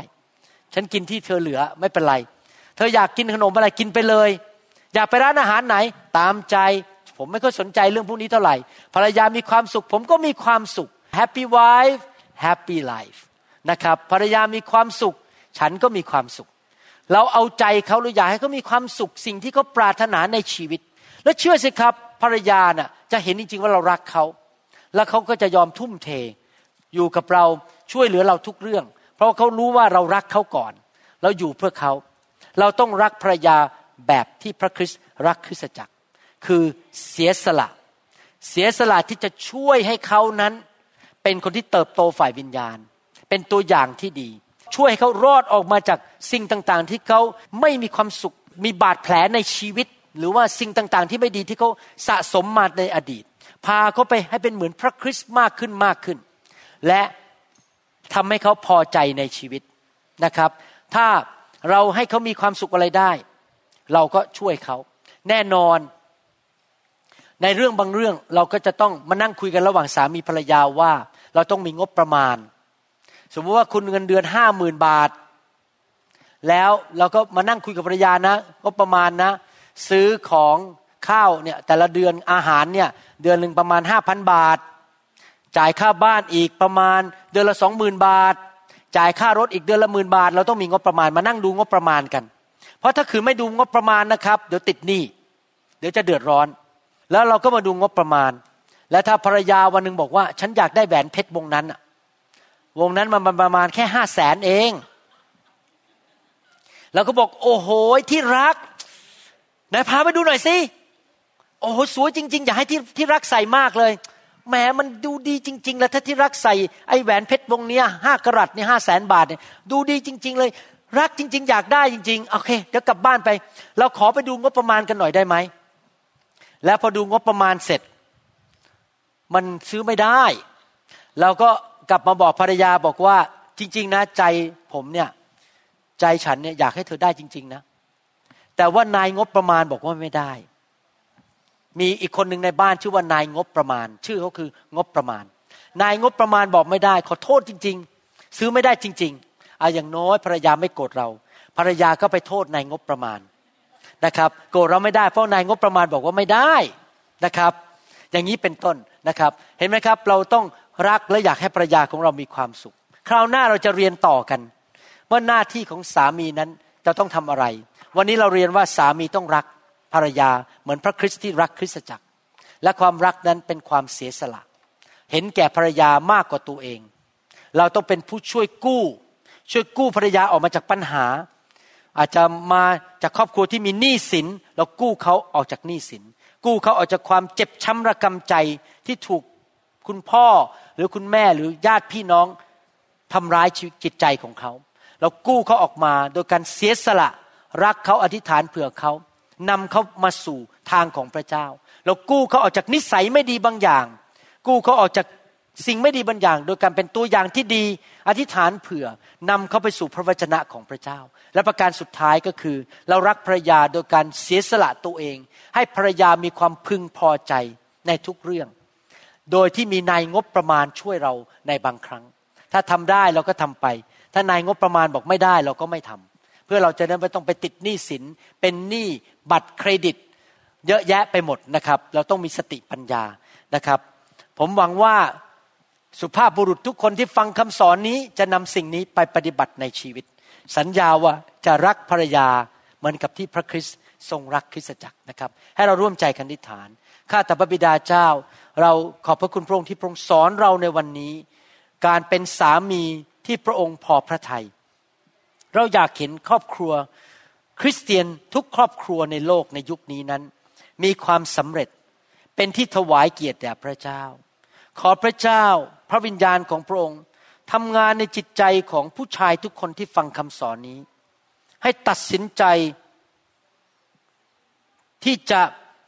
ฉันกินที่เธอเหลือไม่เป็นไร เธออยากกินขนมอะไรกินไปเลย อยากไปร้านอาหารไหนตามใจ ผมไม่ค่อยสนใจเรื่องพวกนี้เท่าไหร่ภรรยามีความสุข ผมก็มีความสุข happy wife happy life นะครับภรรยามีความสุข ฉันก็มีความสุข เราเอาใจเขาหรืออยากให้เขามีความสุขสิ่งที่เขาปรารถนาในชีวิต แล้วเชื่อสิครับภรรยาน่ะจะเห็นจริง ๆ ว่าเรารักเขาแล้วเขาก็จะยอมทุ่มเท อยู่กับเราช่วยเหลือเราทุกเรื่อง เพราะเขารู้ว่าเรารักเขาก่อน เราอยู่เพื่อเขา เราต้องรักภรรยาแบบที่พระคริสต์รักคริสตจักร คือเสียสละ เสียสละที่จะช่วยให้เขานั้น เป็นคนที่เติบโตฝ่ายวิญญาณ เป็นตัวอย่างที่ดี ช่วยให้เขารอดออกมาจากสิ่งต่างๆ ที่เขาไม่มีความสุข มีบาดแผลในชีวิต หรือว่าสิ่งต่างๆ ที่ไม่ดีที่เขาสะสมมาในอดีต พาเขาไปให้เป็นเหมือนพระคริสต์มากขึ้นมากขึ้น และทำให้เขาพอใจในชีวิตนะครับ ถ้าเราให้เขามีความสุขอะไรได้ เราก็ช่วยเขาแน่นอน ในเรื่องบางเรื่องเราก็จะต้องมานั่งคุยกันระหว่างสามีภรรยาว่า เราต้องมีงบประมาณ สมมติว่าคุณเงินเดือนห้าหมื่นบาท แล้วเราก็มานั่งคุยกับภรรยานะงบประมาณนะ ซื้อของข้าวเนี่ยแต่ละเดือนอาหารเนี่ยเดือนหนึ่งประมาณห้าพันบาท จ่ายค่าบ้านอีกประมาณเดือนละสองหมื่นบาท จ่ายค่ารถอีกเดือนละหมื่นบาท เราต้องมีงบประมาณมานั่งดูงบประมาณกัน เพราะถ้าคือไม่ดูงบประมาณนะครับ เดี๋ยวติดหนี้เดี๋ยวจะเดือดร้อน แล้วเราก็มาดูงบประมาณ และถ้าภรรยาวันหนึ่งบอกว่า ฉันอยากได้แหวนเพชรวงนั้น วงนั้นมันประมาณแค่ห้าแสนเองเราก็บอก โอ้โหที่รักนายพาไปดูหน่อยสิ โอ้โหสวยจริง ๆ อยากให้ที่ที่รักใส่มากเลยแหมมันดูดีจริง ๆ แล้วถ้าที่รักใส่ไอ้แหวนเพชรวงนี้ห้ากรัตเนี่ยห้าแสนบาทเนี่ยดูดีจริง ๆ เลย รักจริง ๆ อยากได้จริง ๆ โอเค เดี๋ยวกลับบ้านไป เราขอไปดูงบประมาณกันหน่อยได้ไหม แล้วพอดูงบประมาณเสร็จ มันซื้อไม่ได้ เราก็ กลับมาบอกภรรยาบอกว่าจริง ๆ นะใจผมเนี่ยใจฉันเนี่ยอยากให้เธอได้จริง ๆ นะ แต่ว่านายงบประมาณบอกว่าไม่ได้ มีอีกคนหนึ่งในบ้านชื่อว่านายงบประมาณ ชื่อเขาคืองบประมาณ นายงบประมาณบอกไม่ได้ ขอโทษจริง ๆ ซื้อไม่ได้จริงๆอาอย่างน้อยภรรยาไม่โกรธเรา ภรรยาก็ไปโทษนายงบประมาณนะครับ โกรธเราไม่ได้เพราะนายงบประมาณบอกว่าไม่ได้นะครับ อย่างนี้เป็นต้นนะครับ เห็นไหมครับ เราต้อง รักและอยากให้ภรรยาของเรามีความสุข คราวหน้าเราจะเรียนต่อกัน ว่าหน้าที่ของสามีนั้นจะต้องทำอะไร วันนี้เราเรียนว่าสามีต้องรักภรรยาเหมือนพระคริสต์ที่รักคริสตจักร และความรักนั้นเป็นความเสียสละ เห็นแก่ภรรยามากกว่าตัวเอง เราต้องเป็นผู้ช่วยกู้ ช่วยกู้ภรรยาออกมาจากปัญหา อาจจะมาจากครอบครัวที่มีหนี้สิน เรากู้เขาออกจากหนี้สิน กู้เขาออกจากความเจ็บช้ำระกำใจที่ถูก คุณพ่อหรือคุณแม่หรือญาติพี่น้องทำร้ายชีวิตจิตใจของเขา เรากู้เขาออกมาโดยการเสียสละรักเขาอธิษฐานเผื่อเขานำเขามาสู่ทางของพระเจ้า เรากู้เขาออกจากนิสัยไม่ดีบางอย่าง กู้เขาออกจากสิ่งไม่ดีบางอย่าง โดยการเป็นตัวอย่างที่ดี อธิษฐานเผื่อนำเขาไปสู่พระวจนะของพระเจ้า และประการสุดท้ายก็คือ เรารักภรรยาโดยการเสียสละตัวเอง ให้ภรรยามีความพึงพอใจในทุกเรื่อง โดยที่มีนายงบประมาณช่วยเราในบางครั้ง ถ้าทำได้เราก็ทำไป ถ้านายงบประมาณบอกไม่ได้เราก็ไม่ทำเพื่อเราจะได้ไม่ต้องไปติดหนี้สิน เป็นหนี้บัตรเครดิต เยอะแยะไปหมดนะครับ เราต้องมีสติปัญญานะครับ ผมหวังว่าสุภาพบุรุษทุกคนที่ฟังคำสอนนี้จะนำสิ่งนี้ไปปฏิบัติในชีวิต สัญญาว่าจะรักภรรยาเหมือนกับที่พระคริสต์ทรงรักคริสตจักรนะครับ ให้เราร่วมใจกันนิษฐาน ข้าแต่พระบิดาเจ้า เราขอบพระคุณพระองค์ที่พระองค์สอนเราในวันนี้ การเป็นสามีที่พระองค์พอพระทยัยเราอยากเห็นครอบครัว คริสเตียนทุกครอบครัวในโลกในยุคนี้นั้น มีความสำเร็จเป็นที่ถวายเกียรติแด่พระเจ้า ขอพระเจ้าพระวิญญาณของพระองค์ทำงานในจิตใจของผู้ชายทุกคนที่ฟังคำสอนนี้ ให้ตัดสินใจ ที่จะ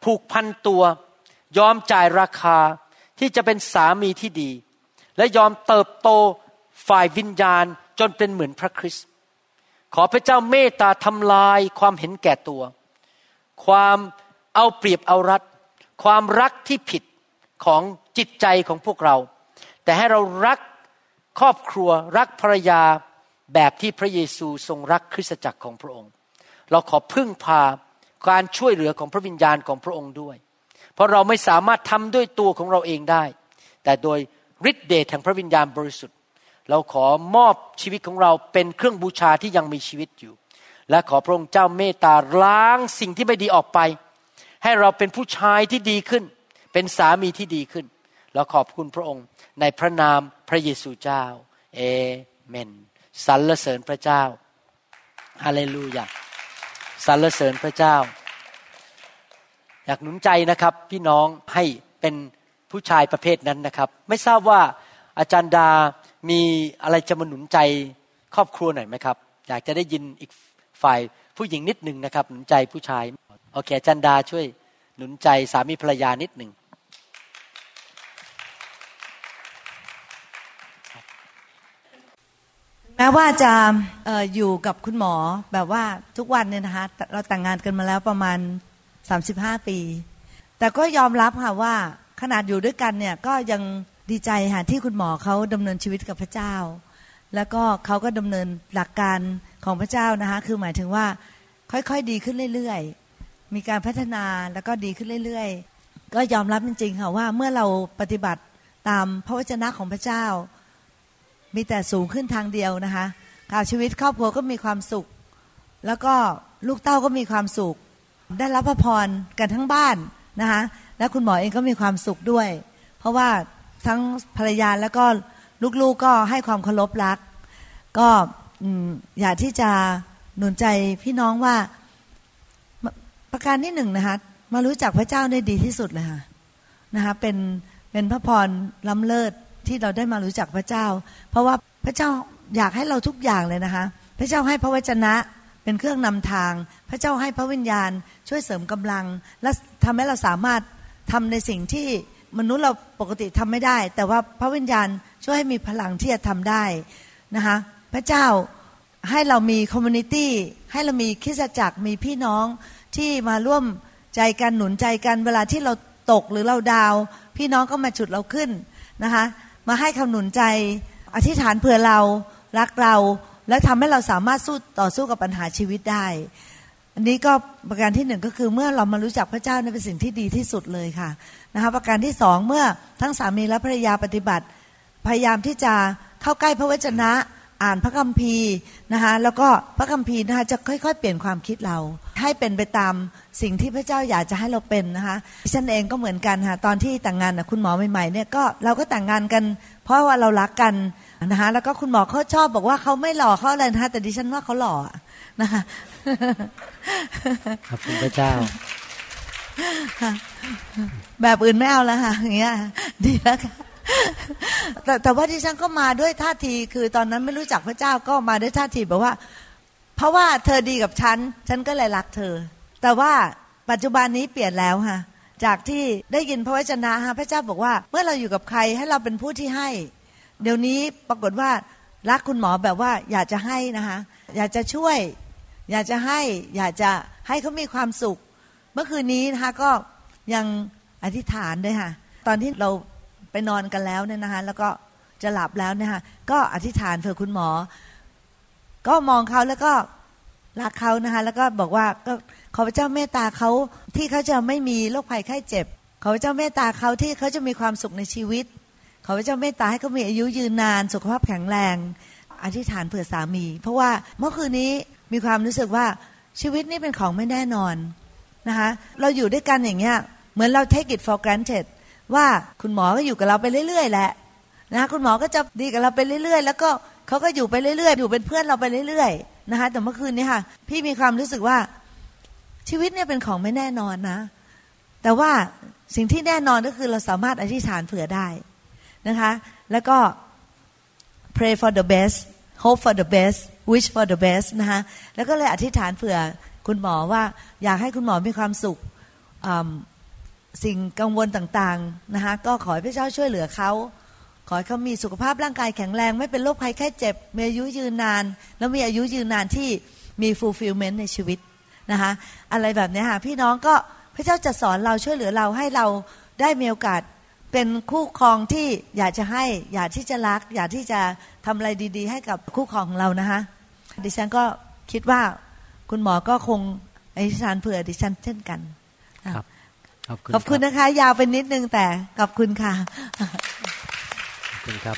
ผูกพันตัวยอมจ่ายราคาที่จะเป็นสามีที่ดี และยอมเติบโตฝ่ายวิญญาณจนเป็นเหมือนพระคริสต์ขอพระเจ้าเมตตาทำลายความเห็นแก่ตัว ความเอาเปรียบเอารัด ความรักที่ผิดของจิตใจของพวกเรา แต่ให้เรารักครอบครัวรักภรรยาแบบที่พระเยซูทรงรักคริสตจักรของพระองค์ เราขอพึ่งพา การช่วยเหลือของพระวิญญาณของพระองค์ด้วย เพราะเราไม่สามารถทำด้วยตัวของเราเองได้ แต่โดยฤทธิเดชแห่งพระวิญญาณบริสุทธิ์ เราขอมอบชีวิตของเราเป็นเครื่องบูชาที่ยังมีชีวิตอยู่ และขอพระองค์เจ้าเมตตาล้างสิ่งที่ไม่ดีออกไป ให้เราเป็นผู้ชายที่ดีขึ้น เป็นสามีที่ดีขึ้น เราขอบคุณพระองค์ในพระนามพระเยซูเจ้า เอเมนสรรเสริญพระเจ้าฮาเลลูยา สรรเสริญพระเจ้า อยากหนุนใจนะครับ พี่น้องให้เป็นผู้ชายประเภทนั้นนะครับ ไม่ทราบว่าอาจารย์ดามีอะไรจะมาหนุนใจครอบครัวหน่อยไหมครับ อยากจะได้ยินอีกฝ่ายผู้หญิงนิดหนึ่งนะครับ หนุนใจผู้ชายโอเคอาจารย์ดาช่วยหนุนใจสามีภรรยานิดหนึ่ง แม้ว่าจะออยู่กับคุณหมอแบบว่าทุกวันเนี่ยนะคะเราแต่งงานกันมาแล้วประมาณ 35 ปี แต่ก็ยอมรับค่ะว่าขนาดอยู่ด้วยกันเนี่ยก็ยังดีใจค่ะที่คุณหมอเขาดำเนินชีวิตกับพระเจ้า แล้วก็เขาก็ดำเนินหลักการของพระเจ้านะคะคือหมายถึงว่าค่อยๆดีขึ้นเรื่อยๆ มีการพัฒนาแล้วก็ดีขึ้นเรื่อยๆ ก็ยอมรับจริงๆค่ะว่าเมื่อเราปฏิบัติตามพระวจนะของพระเจ้า มีแต่สูงขึ้นทางเดียวนะคะการชีวิตครอบครัวก็มีความสุข แล้วก็ลูกเต้าก็มีความสุข ได้รับพระพรกันทั้งบ้านนะคะและคุณหมอเองก็มีความสุขด้วย เพราะว่าทั้งภรรยาแล้วก็ลูกๆกก็ให้ความเคารพรัก ก็อยากที่จะหนุนใจพี่น้องว่าประการที่หนึ่งนะคะมารู้จักพระเจ้าได้ดีที่สุดเลยค่ะนะคะเป็นเป็นพระพรล้ำเลิศ ที่เราได้มารู้จักพระเจ้า เพราะว่าพระเจ้าอยากให้เราทุกอย่างเลยนะคะ พระเจ้าให้พระวจนะเป็นเครื่องนำทาง พระเจ้าให้พระวิญญาณ ช่วยเสริมกำลัง และทำให้เราสามารถทำในสิ่งที่มนุษย์เราปกติทำไม่ได้ แต่ว่าพระวิญญาณช่วยให้มีพลังที่จะทำได้นะคะพระเจ้าให้เรามีคอมมูนิตี้ให้เรามีคิสจักรมีพี่น้องที่มาร่วมใจกันหนุนใจกันเวลาที่เราตกหรือเราดาว พี่น้องก็มาจุดเราขึ้นนะคะ มาให้คำหนุนใจ อธิษฐานเผื่อเรารักเรา และทำให้เราสามารถสู้ต่อสู้กับปัญหาชีวิตได้ อันนี้ก็ประการที่หนึ่งก็คือเมื่อเรามารู้จักพระเจ้านี่เป็นสิ่งที่ดีที่สุดเลยค่ะนะคะประการที่สองเมื่อทั้งสามีและภรรยาปฏิบัติ พยายามที่จะเข้าใกล้พระวจนะ อ่านพระคัมภีร์นะคะแล้วก็พระคัมภีร์นะคะจะค่อย ๆ เปลี่ยนความคิดเรา ให้เป็นไปตามสิ่งที่พระเจ้าอยากจะให้เราเป็นนะคะฉันเองก็เหมือนกันค่ะตอนที่แต่งงานกับคุณหมอใหม่ๆเนี่ยก็เราก็แต่งงานกัน เพราะว่าเรารักกันนะคะแล้วก็คุณหมอเขาชอบบอกว่าเขาไม่หล่อเขาอะไรนะคะแต่ดิฉันว่าเขาหล่อนะคะขอบคุณพระเจ้าแบบอื่นไม่เอาแล้วค่ะอย่างเงี้ยดีแล้วค่ะ แต่แต่ว่าที่ฉันก็มาด้วยท่าที คือตอนนั้นไม่รู้จักพระเจ้าก็มาด้วยท่าทีแบบว่า เพราะว่าเธอดีกับฉัน ฉันก็เลยรักเธอ แต่ว่าปัจจุบันนี้เปลี่ยนแล้วค่ะจากที่ได้ยินพระวจนะฮะพระเจ้าบอกว่า เมื่อเราอยู่กับใครให้เราเป็นผู้ที่ให้ เดี๋ยวนี้ปรากฏว่ารักคุณหมอแบบว่าอยากจะให้นะคะอยากจะช่วย อยากจะให้ อยากจะให้เขามีความสุข เมื่อคืนนี้นะคะก็ยังอธิษฐานด้วยค่ะ ตอนที่เรา ไปนอนกันแล้วเนี่ยนะคะแล้วก็จะหลับแล้วเนี่ยค่ะก็อธิษฐานเผื่อคุณหมอ ก็มองเขาแล้วก็รักเขานะคะแล้วก็บอกว่าก็ขอพระเจ้าเมตตาเขาที่เขาจะไม่มีโรคภัยไข้เจ็บ ขอพระเจ้าเมตตาเขาที่เขาจะมีความสุขในชีวิต ขอพระเจ้าเมตตาให้เขามีอายุยืนนานสุขภาพแข็งแรง อธิษฐานเผื่อสามี เพราะว่าเมื่อคืนนี้มีความรู้สึกว่าชีวิตนี่เป็นของไม่แน่นอนนะคะเราอยู่ด้วยกันอย่างเงี้ยเหมือนเรา take it for granted ว่าคุณหมอก็อยู่กับเราไปเรื่อยๆแหละนะคุณหมอก็จะดีกับเราไปเรื่อยๆ แล้วก็เขาก็อยู่ไปเรื่อยๆ อยู่เป็นเพื่อนเราไปเรื่อยๆนะคะแต่เมื่อคืนนี้ค่ะ พี่มีความรู้สึกว่าชีวิตเนี่ยเป็นของไม่แน่นอนนะ แต่ว่าสิ่งที่แน่นอนก็คือเราสามารถอธิษฐานเผื่อได้นะคะ แล้วก็ pray for the best hope for the best wish for the best นะคะแล้วก็เลยอธิษฐานเผื่อคุณหมอว่าอยากให้คุณหมอมีความสุข สิ่งกังวลต่างๆนะคะก็ขอให้พระเจ้าช่วยเหลือเขาขอให้เขามีสุขภาพร่างกายแข็งแรง ไม่เป็นโรคภัยแค่เจ็บ มีอายุยืนนาน แล้วมีอายุยืนนานที่มี fulfillment ในชีวิตนะคะอะไรแบบนี้ค่ะพี่น้องก็พระเจ้าจะสอนเราช่วยเหลือเราให้เราได้มีโอกาสเป็นคู่ครองที่อยากจะให้ อยากที่จะรัก อยากที่จะทำอะไรดี ๆ ให้กับคู่ครองของเรานะคะดิฉันก็คิดว่าคุณหมอก็คงอธิษฐานเผื่อดิฉันเช่นกันครับ ขอบคุณขอบคุณนะคะ ยาวไปนิดนึงแต่ขอบคุณค่ะขอบคุณครับ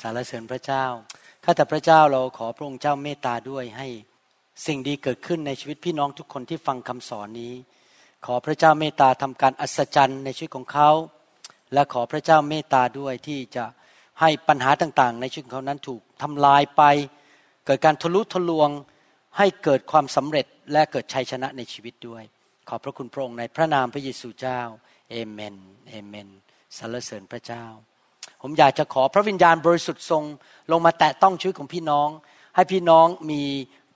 สารเสริญพระเจ้าข้าแต่พระเจ้าเราขอพระองค์เจ้าเมตตาด้วยให้สิ่งดีเกิดขึ้นในชีวิตพี่น้องทุกคนที่ฟังคำสอนนี้ ขอพระเจ้าเมตตาทำการอัศจรรย์ในชีวิตของเขา และขอพระเจ้าเมตตาด้วยที่จะให้ปัญหาต่างๆ ในชีวิตของเขานั้นถูกทำลายไป เกิดการทะลุทะลวงให้เกิดความสำเร็จและเกิดชัยชนะในชีวิตด้วย ขอบพระคุณพระองค์ในพระนามพระเยซูเจ้าเอเมนเอเมนสรรเสริญพระเจ้า ผมอยากจะขอพระวิญญาณบริสุทธิ์ทรงลงมาแตะต้องชีวิตของพี่น้อง ให้พี่น้องมี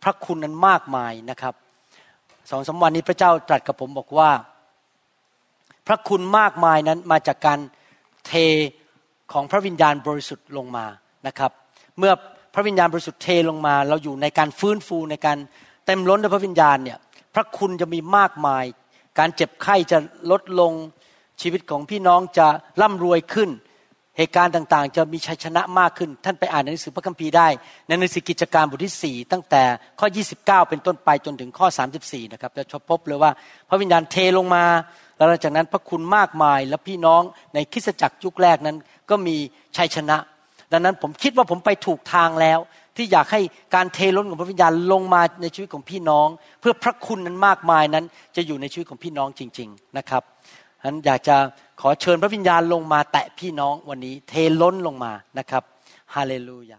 พระคุณนั้นมากมายนะครับสองสาวันนี้พระเจ้าตรัสกับผมบอกว่า พระคุณมากมายนั้นมาจากการเทของพระวิญญาณบริสุทธิ์ลงมานะครับ เมื่อพระวิญญาณบริสุทธิ์เทลงมา เราอยู่ในการฟื้นฟูในการเต็มล้นด้วยพระวิญญาณเนี่ย พระคุณจะมีมากมาย การเจ็บไข้จะลดลงชีวิตของพี่น้องจะร่ำรวยขึ้น เหตุการณ์ต่างๆ จะมีชัยชนะมากขึ้น ท่านไปอ่านในหนังสือพระคัมภีร์ได้ในหนังสือกิจการบทที่4ตั้งแต่ข้อ 29 เป็นต้นไปจนถึงข้อ 34 นะครับจะพบเลยว่าพระวิญญาณเทลงมาแล้วหลังจากนั้นพระคุณมากมายและพี่น้องในคริสตจักรยุคแรกนั้น ก็มีชัยชนะ ดังนั้นผมคิดว่าผมไปถูกทางแล้ว ที่อยากให้การเทล้นของพระวิญญาณลงมาในชีวิตของพี่น้อง เพื่อพระคุณนั้นมากมายนั้น จะอยู่ในชีวิตของพี่น้องจริง ๆนะครับฉะนั้นอยากจะขอเชิญพระวิญญาณลงมาแตะพี่น้องวันนี้ เทล้นลงมานะครับฮาเลลูยา